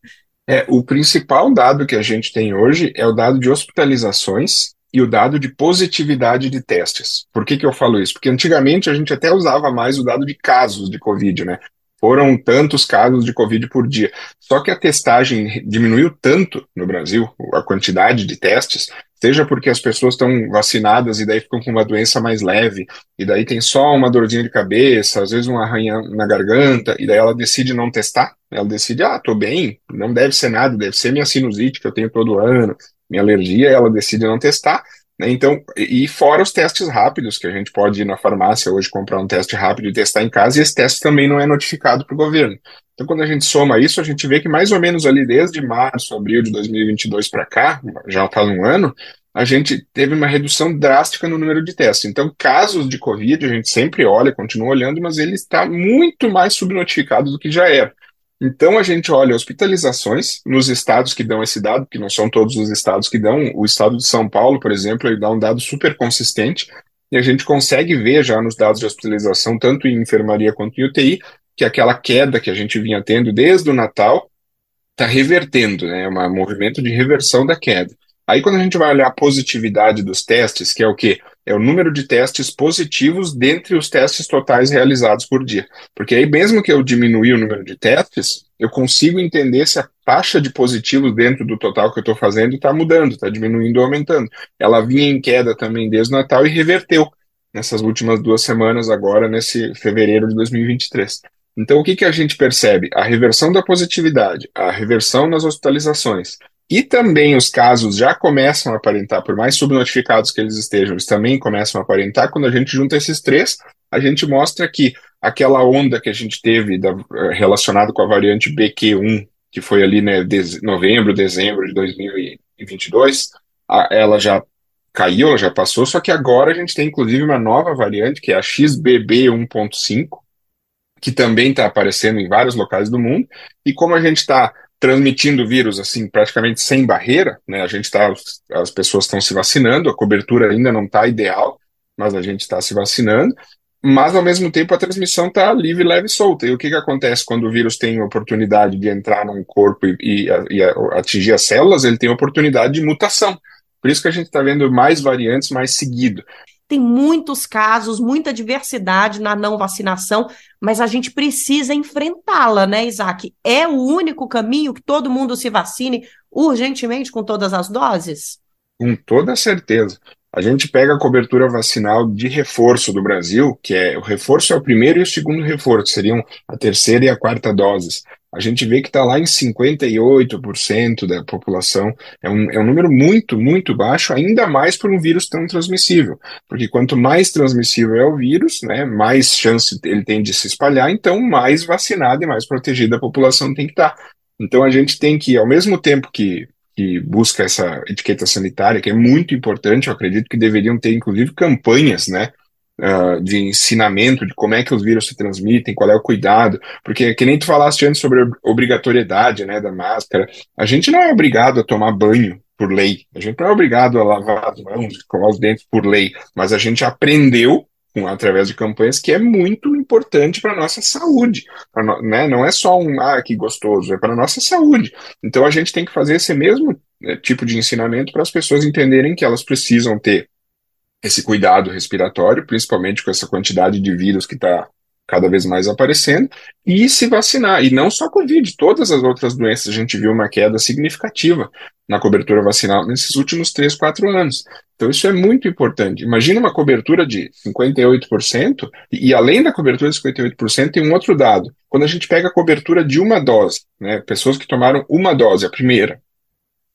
É, o principal dado que a gente tem hoje é o dado de hospitalizações e o dado de positividade de testes. Por que, que eu falo isso? Porque antigamente a gente até usava mais o dado de casos de Covid, né? Foram tantos casos de Covid por dia. Só que a testagem diminuiu tanto no Brasil, a quantidade de testes, seja porque as pessoas estão vacinadas e daí ficam com uma doença mais leve, e daí tem só uma dorzinha de cabeça, às vezes um arranhão na garganta, e daí ela decide não testar. Ela decide, ah, tô bem, não deve ser nada, deve ser minha sinusite que eu tenho todo ano, minha alergia, ela decide não testar. Né? Então, e fora os testes rápidos, que a gente pode ir na farmácia hoje comprar um teste rápido e testar em casa, e esse teste também não é notificado para o governo. Então, quando a gente soma isso, a gente vê que mais ou menos ali desde março, abril de 2022 para cá, já faz um ano, a gente teve uma redução drástica no número de testes. Então, casos de Covid, a gente sempre olha, continua olhando, mas ele está muito mais subnotificado do que já era. Então a gente olha hospitalizações nos estados que dão esse dado, que não são todos os estados que dão. O estado de São Paulo, por exemplo, ele dá um dado super consistente e a gente consegue ver já nos dados de hospitalização, tanto em enfermaria quanto em UTI, que aquela queda que a gente vinha tendo desde o Natal está revertendo, né? É um movimento de reversão da queda. Aí quando a gente vai olhar a positividade dos testes, que é o quê? É o número de testes positivos dentre os testes totais realizados por dia. Porque aí mesmo que eu diminuir o número de testes, eu consigo entender se a taxa de positivos dentro do total que eu estou fazendo está mudando, está diminuindo ou aumentando. Ela vinha em queda também desde o Natal e reverteu nessas últimas duas semanas agora, nesse fevereiro de 2023. Então, o que, que a gente percebe? A reversão da positividade, a reversão nas hospitalizações, e também os casos já começam a aparentar, por mais subnotificados que eles estejam, eles também começam a aparentar. Quando a gente junta esses três, a gente mostra que aquela onda que a gente teve eh, relacionada com a variante BQ1, que foi ali né, de, novembro, dezembro de 2022, a, ela já caiu, ela já passou, só que agora a gente tem inclusive uma nova variante, que é a XBB 1.5, que também está aparecendo em vários locais do mundo, e como a gente está transmitindo vírus assim praticamente sem barreira, né? A gente está, as pessoas estão se vacinando, a cobertura ainda não está ideal, mas a gente está se vacinando. Mas ao mesmo tempo a transmissão está livre, leve e solta. E o que, que acontece quando o vírus tem oportunidade de entrar num corpo e, e, e atingir as células? Ele tem oportunidade de mutação. Por isso que a gente está vendo mais variantes mais seguido tem muitos casos, muita diversidade na não vacinação, mas a gente precisa enfrentá-la, né, Isaac? É o único caminho que todo mundo se vacine urgentemente com todas as doses? Com toda certeza. A gente pega a cobertura vacinal de reforço do Brasil, que é o reforço é o primeiro e o segundo reforço, seriam a terceira e a quarta doses a gente vê que está lá em 58% da população. É um, é um número muito, muito baixo, ainda mais por um vírus tão transmissível. Porque quanto mais transmissível é o vírus, né, mais chance ele tem de se espalhar, então mais vacinada e mais protegida a população tem que estar. Tá. Então a gente tem que, ao mesmo tempo que, que busca essa etiqueta sanitária, que é muito importante, eu acredito que deveriam ter, inclusive, campanhas, né? Uh, de ensinamento de como é que os vírus se transmitem, qual é o cuidado, porque que nem tu falaste antes sobre a obrigatoriedade, né, da máscara, a gente não é obrigado a tomar banho por lei, a gente não é obrigado a lavar as mãos, escovar os dentes por lei, mas a gente aprendeu através de campanhas que é muito importante para a nossa saúde. No, né? Não é só um, ah, que gostoso, é para a nossa saúde. Então a gente tem que fazer esse mesmo né, tipo de ensinamento para as pessoas entenderem que elas precisam ter esse cuidado respiratório, principalmente com essa quantidade de vírus que está cada vez mais aparecendo, e se vacinar. E não só Covid, todas as outras doenças a gente viu uma queda significativa na cobertura vacinal nesses últimos 3, 4 anos. Então isso é muito importante. Imagina uma cobertura de 58%, e, e além da cobertura de 58%, tem um outro dado. Quando a gente pega a cobertura de uma dose, né, pessoas que tomaram uma dose, a primeira,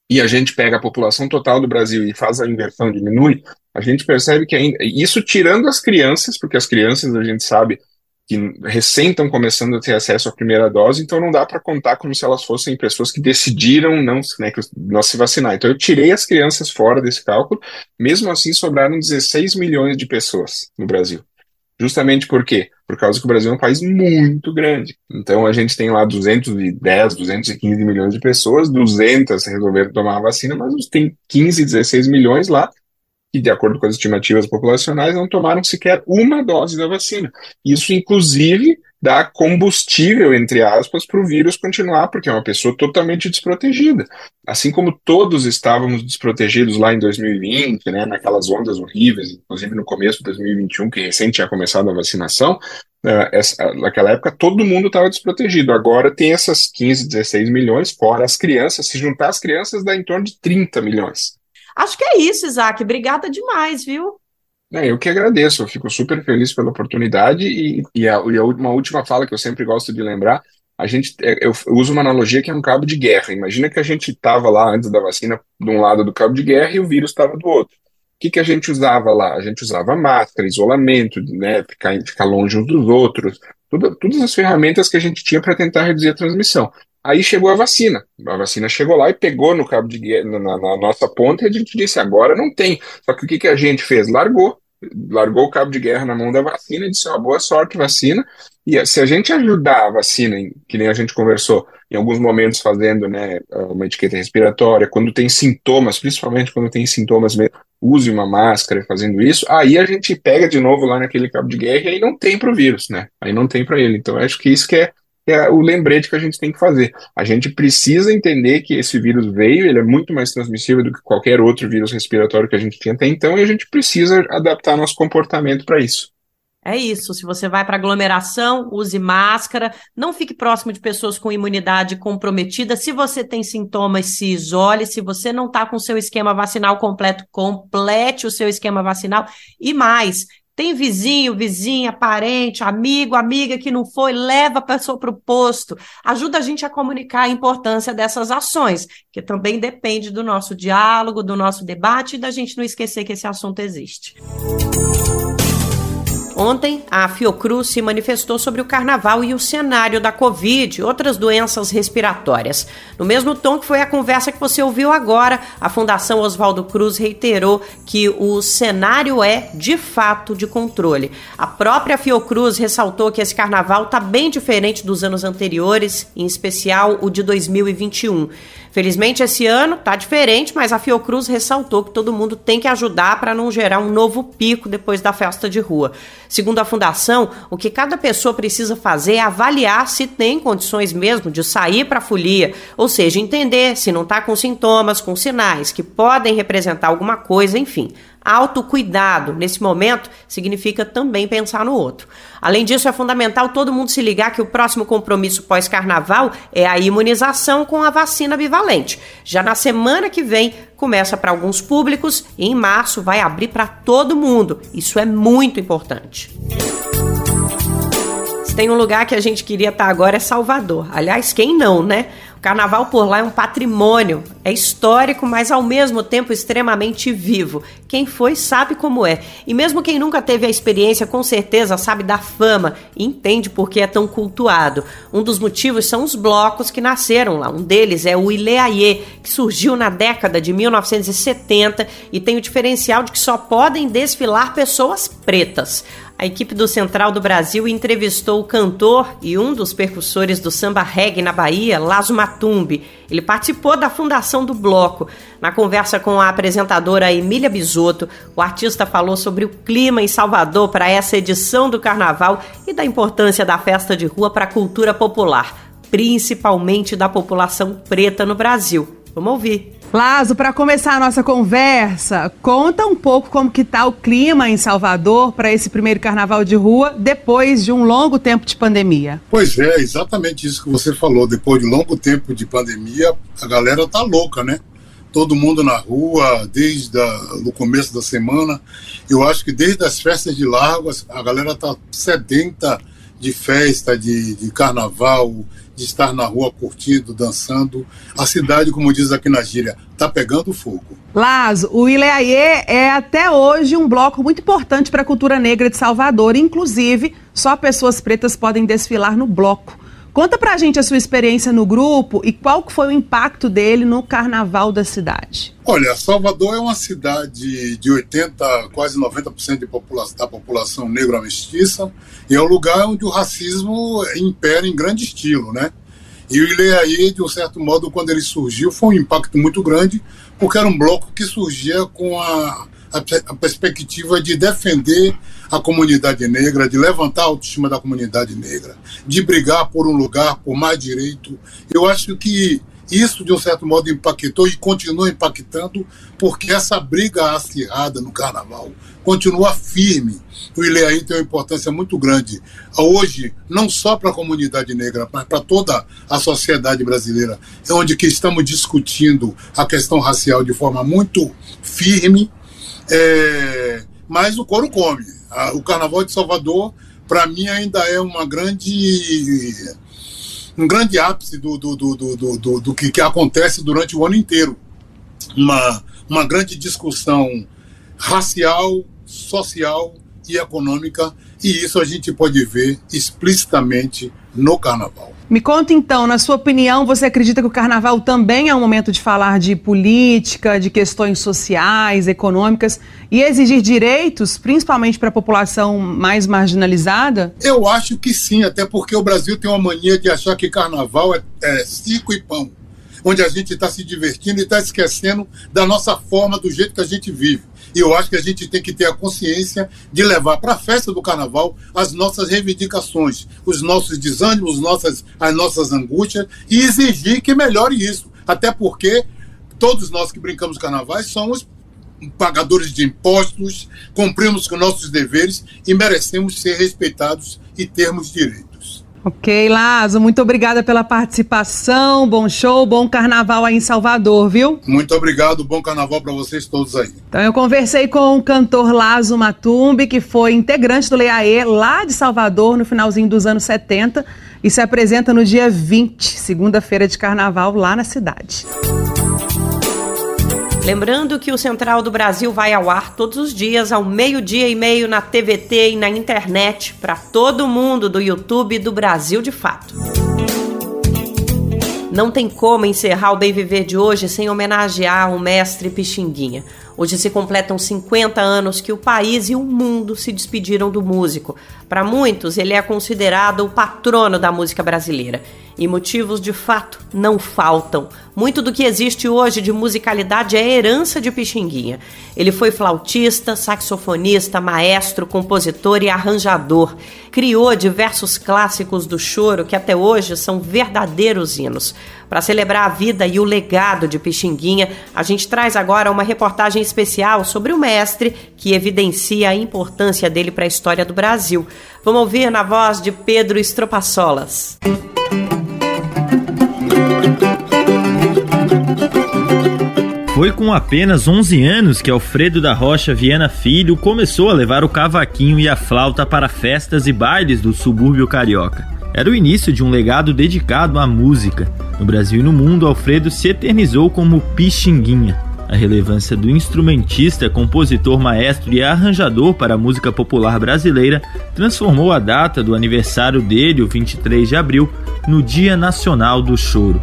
e a gente pega a população total do Brasil e faz a inversão, diminui, a gente percebe que ainda. Isso tirando as crianças, porque as crianças a gente sabe que recém estão começando a ter acesso à primeira dose, então não dá para contar como se elas fossem pessoas que decidiram não, né, não se vacinar. Então eu tirei as crianças fora desse cálculo, mesmo assim sobraram 16 milhões de pessoas no Brasil. Justamente por quê? Por causa que o Brasil é um país muito grande. Então a gente tem lá 210, 215 milhões de pessoas, 200 resolveram tomar a vacina, mas tem 15, 16 milhões lá que, de acordo com as estimativas populacionais, não tomaram sequer uma dose da vacina. Isso, inclusive, dá combustível, entre aspas, para o vírus continuar, porque é uma pessoa totalmente desprotegida. Assim como todos estávamos desprotegidos lá em 2020, né, naquelas ondas horríveis, inclusive no começo de 2021, que recém tinha começado a vacinação, uh, essa, naquela época todo mundo estava desprotegido. Agora tem essas 15, 16 milhões, fora as crianças. Se juntar as crianças, dá em torno de 30 milhões. Acho que é isso, Isaac. Obrigada demais, viu? É, eu que agradeço, eu fico super feliz pela oportunidade e, e, a, e uma última fala que eu sempre gosto de lembrar, a gente, é, eu uso uma analogia que é um cabo de guerra. Imagina que a gente estava lá antes da vacina de um lado do cabo de guerra e o vírus estava do outro. O que, que a gente usava lá? A gente usava máscara, isolamento, né, ficar, ficar longe uns dos outros, todas as ferramentas que a gente tinha para tentar reduzir a transmissão. Aí chegou a vacina. A vacina chegou lá e pegou no cabo de guerra, na, na nossa ponta, e a gente disse: agora não tem. Só que o que, que a gente fez? Largou. Largou o cabo de guerra na mão da vacina e disse: ó, boa sorte, vacina. E se a gente ajudar a vacina, que nem a gente conversou, em alguns momentos fazendo né, uma etiqueta respiratória, quando tem sintomas, principalmente quando tem sintomas, use uma máscara fazendo isso, aí a gente pega de novo lá naquele cabo de guerra e aí não tem para o vírus, né? Aí não tem para ele. Então, acho que isso que é é o lembrete que a gente tem que fazer. A gente precisa entender que esse vírus veio, ele é muito mais transmissível do que qualquer outro vírus respiratório que a gente tinha até então, e a gente precisa adaptar nosso comportamento para isso. É isso. Se você vai para aglomeração, use máscara, não fique próximo de pessoas com imunidade comprometida. Se você tem sintomas, se isole. Se você não está com seu esquema vacinal completo, complete o seu esquema vacinal. E mais, tem vizinho, vizinha, parente, amigo, amiga que não foi, leva a pessoa para o posto. Ajuda a gente a comunicar a importância dessas ações, que também depende do nosso diálogo, do nosso debate e da gente não esquecer que esse assunto existe. Ontem, a Fiocruz se manifestou sobre o carnaval e o cenário da Covid e outras doenças respiratórias. No mesmo tom que foi a conversa que você ouviu agora, a Fundação Oswaldo Cruz reiterou que o cenário é, de fato, de controle. A própria Fiocruz ressaltou que esse carnaval está bem diferente dos anos anteriores, em especial o de 2021. Felizmente esse ano tá diferente, mas a Fiocruz ressaltou que todo mundo tem que ajudar para não gerar um novo pico depois da festa de rua. Segundo a fundação, o que cada pessoa precisa fazer é avaliar se tem condições mesmo de sair para a folia, ou seja, entender se não está com sintomas, com sinais que podem representar alguma coisa, enfim. Autocuidado, nesse momento, significa também pensar no outro. Além disso, é fundamental todo mundo se ligar que o próximo compromisso pós-carnaval é a imunização com a vacina bivalente. Já na semana que vem, começa para alguns públicos e em março vai abrir para todo mundo. Isso é muito importante. Tem um lugar que a gente queria estar agora é Salvador. Aliás, quem não, né? Carnaval por lá é um patrimônio, é histórico, mas ao mesmo tempo extremamente vivo. Quem foi sabe como é. E mesmo quem nunca teve a experiência, com certeza sabe da fama e entende por que é tão cultuado. Um dos motivos são os blocos que nasceram lá. Um deles é o Ileaie, que surgiu na década de 1970 e tem o diferencial de que só podem desfilar pessoas pretas. A equipe do Central do Brasil entrevistou o cantor e um dos percussores do samba reggae na Bahia, Lazo Matumbi. Ele participou da fundação do bloco. Na conversa com a apresentadora Emília Bisotto, o artista falou sobre o clima em Salvador para essa edição do carnaval e da importância da festa de rua para a cultura popular, principalmente da população preta no Brasil. Vamos ouvir. Lazo, para começar a nossa conversa, conta um pouco como que tá o clima em Salvador para esse primeiro carnaval de rua depois de um longo tempo de pandemia. Pois é, exatamente isso que você falou. Depois de um longo tempo de pandemia, a galera tá louca, né? Todo mundo na rua, desde o começo da semana. Eu acho que desde as festas de Largos, a galera tá sedenta de festa, de, de carnaval, de estar na rua curtindo, dançando. A cidade, como diz aqui na gíria, está pegando fogo. Lazo, o Ileaie é até hoje um bloco muito importante para a cultura negra de Salvador. Inclusive, só pessoas pretas podem desfilar no bloco. Conta pra gente a sua experiência no grupo e qual foi o impacto dele no carnaval da cidade. Olha, Salvador é uma cidade de 80, quase 90% de popula da população negra mestiça e é um lugar onde o racismo impera em grande estilo, né? E o Ileaí, de um certo modo, quando ele surgiu, foi um impacto muito grande, porque era um bloco que surgia com a, a, a perspectiva de defender a comunidade negra, de levantar a autoestima da comunidade negra, de brigar por um lugar, por mais direito. Eu acho que isso, de um certo modo, impactou e continua impactando, porque essa briga acirrada no carnaval continua firme. O Ileaí tem uma importância muito grande hoje, não só para a comunidade negra, mas para toda a sociedade brasileira, é onde que estamos discutindo a questão racial de forma muito firme, é, mas o couro come. O Carnaval de Salvador, para mim, ainda é uma grande um grande ápice do, do, do, do, do, do que, que acontece durante o ano inteiro. Uma, uma grande discussão racial, social e econômica, e isso a gente pode ver explicitamente no carnaval. Me conta então, na sua opinião, você acredita que o carnaval também é um momento de falar de política, de questões sociais, econômicas e exigir direitos, principalmente para a população mais marginalizada? Eu acho que sim, até porque o Brasil tem uma mania de achar que carnaval é, é circo e pão, onde a gente está se divertindo e está esquecendo da nossa forma, do jeito que a gente vive. E eu acho que a gente tem que ter a consciência de levar para a festa do carnaval as nossas reivindicações, os nossos desânimos, nossas, as nossas angústias e exigir que melhore isso. Até porque todos nós que brincamos carnavais somos pagadores de impostos, cumprimos com nossos deveres e merecemos ser respeitados e termos direitos. Ok, Lazo, muito obrigada pela participação. Bom show, bom carnaval aí em Salvador, viu? Muito obrigado, bom carnaval para vocês todos aí. Então eu conversei com o cantor Lazo Matumbi, que foi integrante do Leaê lá de Salvador no finalzinho dos anos 70 e se apresenta no dia 20, segunda-feira de carnaval, lá na cidade. Lembrando que o Central do Brasil vai ao ar todos os dias, ao meio-dia e meio, na TVT e na internet, para todo mundo do YouTube do Brasil de Fato. Não tem como encerrar o Bem Viver de hoje sem homenagear o mestre Pixinguinha. Hoje se completam 50 anos que o país e o mundo se despediram do músico. Para muitos, ele é considerado o patrono da música brasileira. E motivos de fato não faltam. Muito do que existe hoje de musicalidade é herança de Pixinguinha. Ele foi flautista, saxofonista, maestro, compositor e arranjador. Criou diversos clássicos do choro que até hoje são verdadeiros hinos. Para celebrar a vida e o legado de Pixinguinha, a gente traz agora uma reportagem especial sobre o mestre que evidencia a importância dele para a história do Brasil. Vamos ouvir na voz de Pedro Estropaçolas. Foi com apenas 11 anos que Alfredo da Rocha Viana Filho começou a levar o cavaquinho e a flauta para festas e bailes do subúrbio carioca. Era o início de um legado dedicado à música. No Brasil e no mundo, Alfredo se eternizou como Pixinguinha. A relevância do instrumentista, compositor, maestro e arranjador para a música popular brasileira transformou a data do aniversário dele, o 23 de abril, no Dia Nacional do Choro.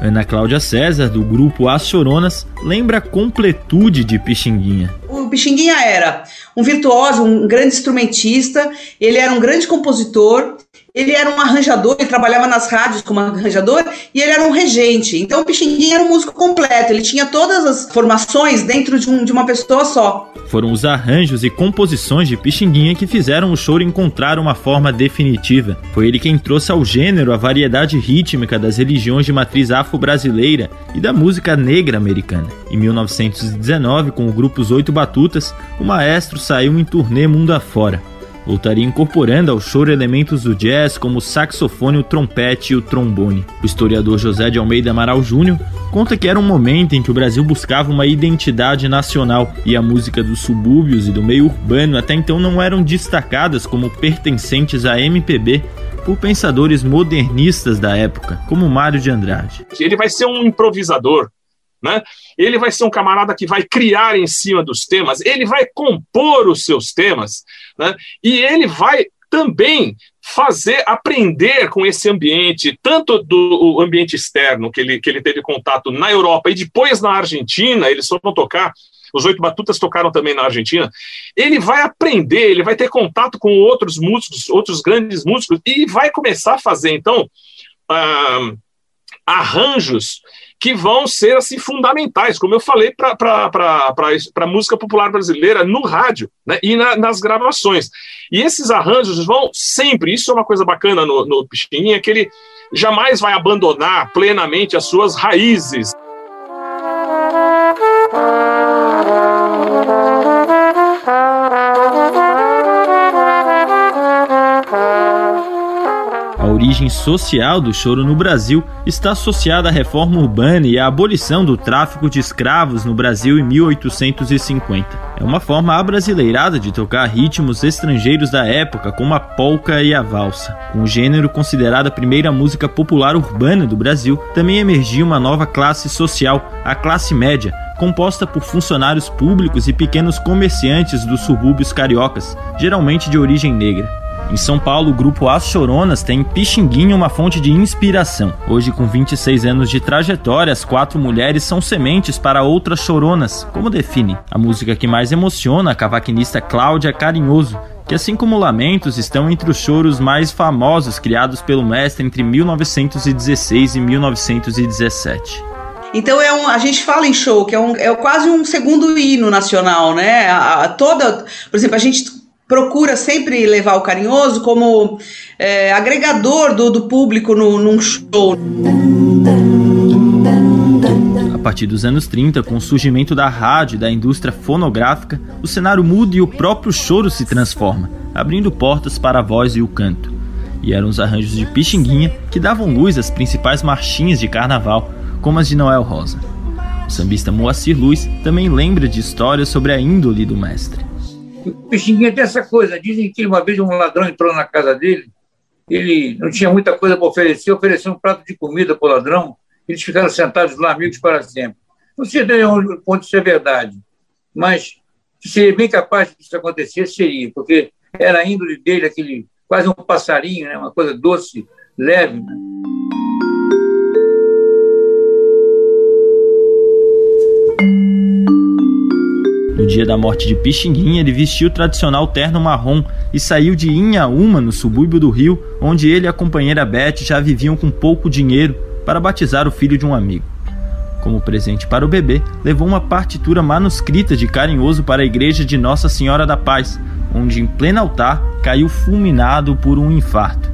Ana Cláudia César, do grupo As Choronas, lembra a completude de Pixinguinha. O Pixinguinha era um virtuoso, um grande instrumentista, ele era um grande compositor, ele era um arranjador, ele trabalhava nas rádios como arranjador e ele era um regente. Então o Pixinguinha era um músico completo, ele tinha todas as formações dentro de, um, de uma pessoa só. Foram os arranjos e composições de Pixinguinha que fizeram o choro encontrar uma forma definitiva. Foi ele quem trouxe ao gênero a variedade rítmica das religiões de matriz afro-brasileira e da música negra americana. Em 1919, com o grupo Os Oito Batutas, o maestro saiu em turnê mundo afora. Voltaria incorporando ao choro elementos do jazz como o saxofone, o trompete e o trombone. O historiador José de Almeida Amaral Júnior conta que era um momento em que o Brasil buscava uma identidade nacional e a música dos subúrbios e do meio urbano até então não eram destacadas como pertencentes à MPB por pensadores modernistas da época, como Mário de Andrade. Ele vai ser um improvisador, né? Ele vai ser um camarada que vai criar em cima dos temas, ele vai compor os seus temas, né? E ele vai também fazer aprender com esse ambiente, tanto do ambiente externo que ele, que ele teve contato na Europa e depois na Argentina, eles foram tocar os Oito Batutas tocaram também na Argentina. Ele vai aprender, ele vai ter contato com outros músicos, outros grandes músicos, e vai começar a fazer, então, uh, arranjos que vão ser assim fundamentais, como eu falei, para a música popular brasileira no rádio né, e na, nas gravações. E esses arranjos vão sempre, isso é uma coisa bacana no, no Pichininha, que ele jamais vai abandonar plenamente as suas raízes. Origem social do choro no Brasil está associada à reforma urbana e à abolição do tráfico de escravos no Brasil em 1850. É uma forma abrasileirada de tocar ritmos estrangeiros da época, como a polca e a valsa. Com o gênero considerado a primeira música popular urbana do Brasil, também emergiu uma nova classe social, a classe média, composta por funcionários públicos e pequenos comerciantes dos subúrbios cariocas, geralmente de origem negra. Em São Paulo, o grupo As Choronas tem Pixinguinha uma fonte de inspiração. Hoje, com 26 anos de trajetória, as quatro mulheres são sementes para outras choronas, como define a música que mais emociona a cavaquinista Cláudia Carinhoso, que assim como Lamentos estão entre os choros mais famosos criados pelo mestre entre 1916 e 1917. Então é um, a gente fala em show que é, um, é quase um segundo hino nacional, né? A, a, toda, por exemplo, a gente procura sempre levar o carinhoso como é, agregador do, do público no, num show. A partir dos anos 30, com o surgimento da rádio e da indústria fonográfica, o cenário muda e o próprio choro se transforma, abrindo portas para a voz e o canto. E eram os arranjos de Pixinguinha que davam luz às principais marchinhas de carnaval, como as de Noel Rosa. O sambista Moacir Luz também lembra de histórias sobre a índole do mestre. O Pixinguinha tem essa coisa. Dizem que uma vez um ladrão entrou na casa dele, ele não tinha muita coisa para oferecer, ofereceu um prato de comida para o ladrão, eles ficaram sentados lá, amigos para sempre. Não sei até onde pode ser verdade, mas seria bem capaz que isso acontecesse, seria, porque era a índole dele, aquele quase um passarinho, né? uma coisa doce, leve. Né? No dia da morte de Pixinguinha, ele vestiu o tradicional terno marrom e saiu de Inhaúma, no subúrbio do Rio, onde ele e a companheira Beth já viviam com pouco dinheiro para batizar o filho de um amigo. Como presente para o bebê, levou uma partitura manuscrita de carinhoso para a igreja de Nossa Senhora da Paz, onde em pleno altar caiu fulminado por um infarto.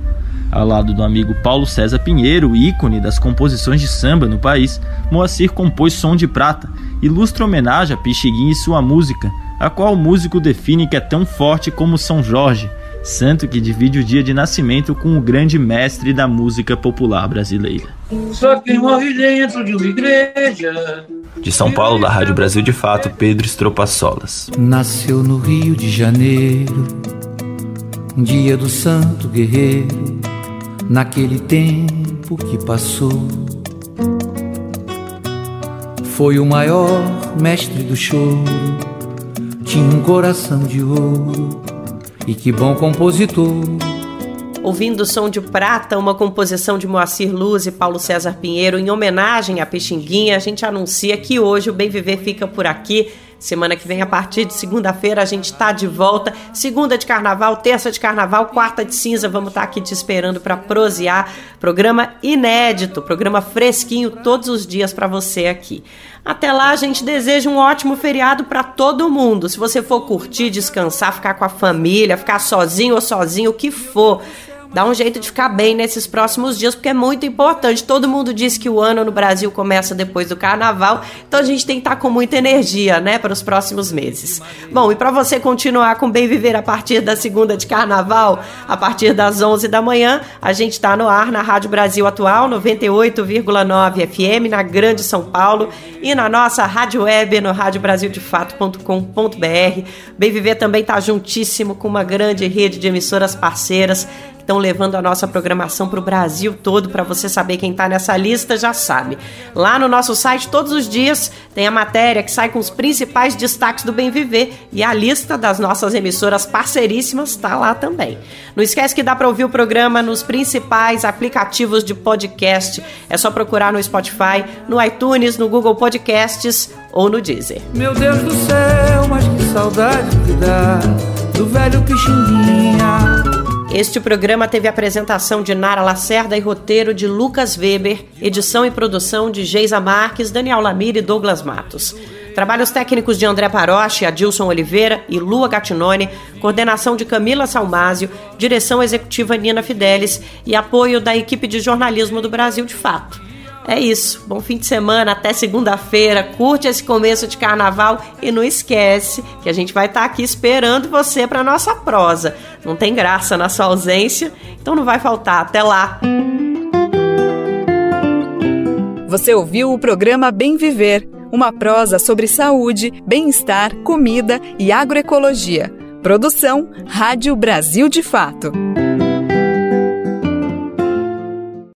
Ao lado do amigo Paulo César Pinheiro, ícone das composições de samba no país, Moacir compôs Som de Prata, ilustra homenagem a Pixinguinha e sua música, a qual o músico define que é tão forte como São Jorge, santo que divide o dia de nascimento com o grande mestre da música popular brasileira. Só quem morre dentro de uma igreja. De São Paulo, da Rádio Brasil de Fato, Pedro Solas. Nasceu no Rio de Janeiro, um dia do santo guerreiro naquele tempo que passou. Foi o maior mestre do choro, tinha um coração de ouro e que bom compositor. Ouvindo o som de prata, uma composição de Moacir Luz e Paulo César Pinheiro em homenagem a Pixinguinha, a gente anuncia que hoje o Bem Viver fica por aqui. Semana que vem, a partir de segunda-feira, a gente tá de volta. Segunda de carnaval, terça de carnaval, quarta de cinza. Vamos estar tá aqui te esperando para prosear. Programa inédito, programa fresquinho todos os dias para você aqui. Até lá, a gente deseja um ótimo feriado para todo mundo. Se você for curtir, descansar, ficar com a família, ficar sozinho ou sozinho, o que for dá um jeito de ficar bem nesses próximos dias, porque é muito importante. Todo mundo diz que o ano no Brasil começa depois do carnaval, então a gente tem que estar com muita energia, né, para os próximos meses. Bom, e para você continuar com Bem Viver a partir da segunda de carnaval, a partir das 11 da manhã, a gente está no ar na Rádio Brasil Atual, 98,9 FM, na Grande São Paulo, e na nossa rádio web no radiobrasildefato.com.br. Bem Viver também está juntíssimo com uma grande rede de emissoras parceiras estão levando a nossa programação para o Brasil todo. Para você saber quem está nessa lista, já sabe. Lá no nosso site, todos os dias, tem a matéria que sai com os principais destaques do Bem Viver e a lista das nossas emissoras parceiríssimas está lá também. Não esquece que dá para ouvir o programa nos principais aplicativos de podcast. É só procurar no Spotify, no iTunes, no Google Podcasts ou no Deezer. Meu Deus do céu, mas que saudade que dá do velho Pixinguinha. Este programa teve apresentação de Nara Lacerda e roteiro de Lucas Weber, edição e produção de Geisa Marques, Daniel Lamir e Douglas Matos. Trabalhos técnicos de André Paroche, Adilson Oliveira e Lua Gattinone, coordenação de Camila Salmásio, direção executiva Nina Fidelis e apoio da equipe de jornalismo do Brasil de Fato. É isso. Bom fim de semana, até segunda-feira. Curte esse começo de carnaval e não esquece que a gente vai estar tá aqui esperando você para nossa prosa. Não tem graça na sua ausência, então não vai faltar. Até lá. Você ouviu o programa Bem Viver, uma prosa sobre saúde, bem-estar, comida e agroecologia. Produção Rádio Brasil de Fato.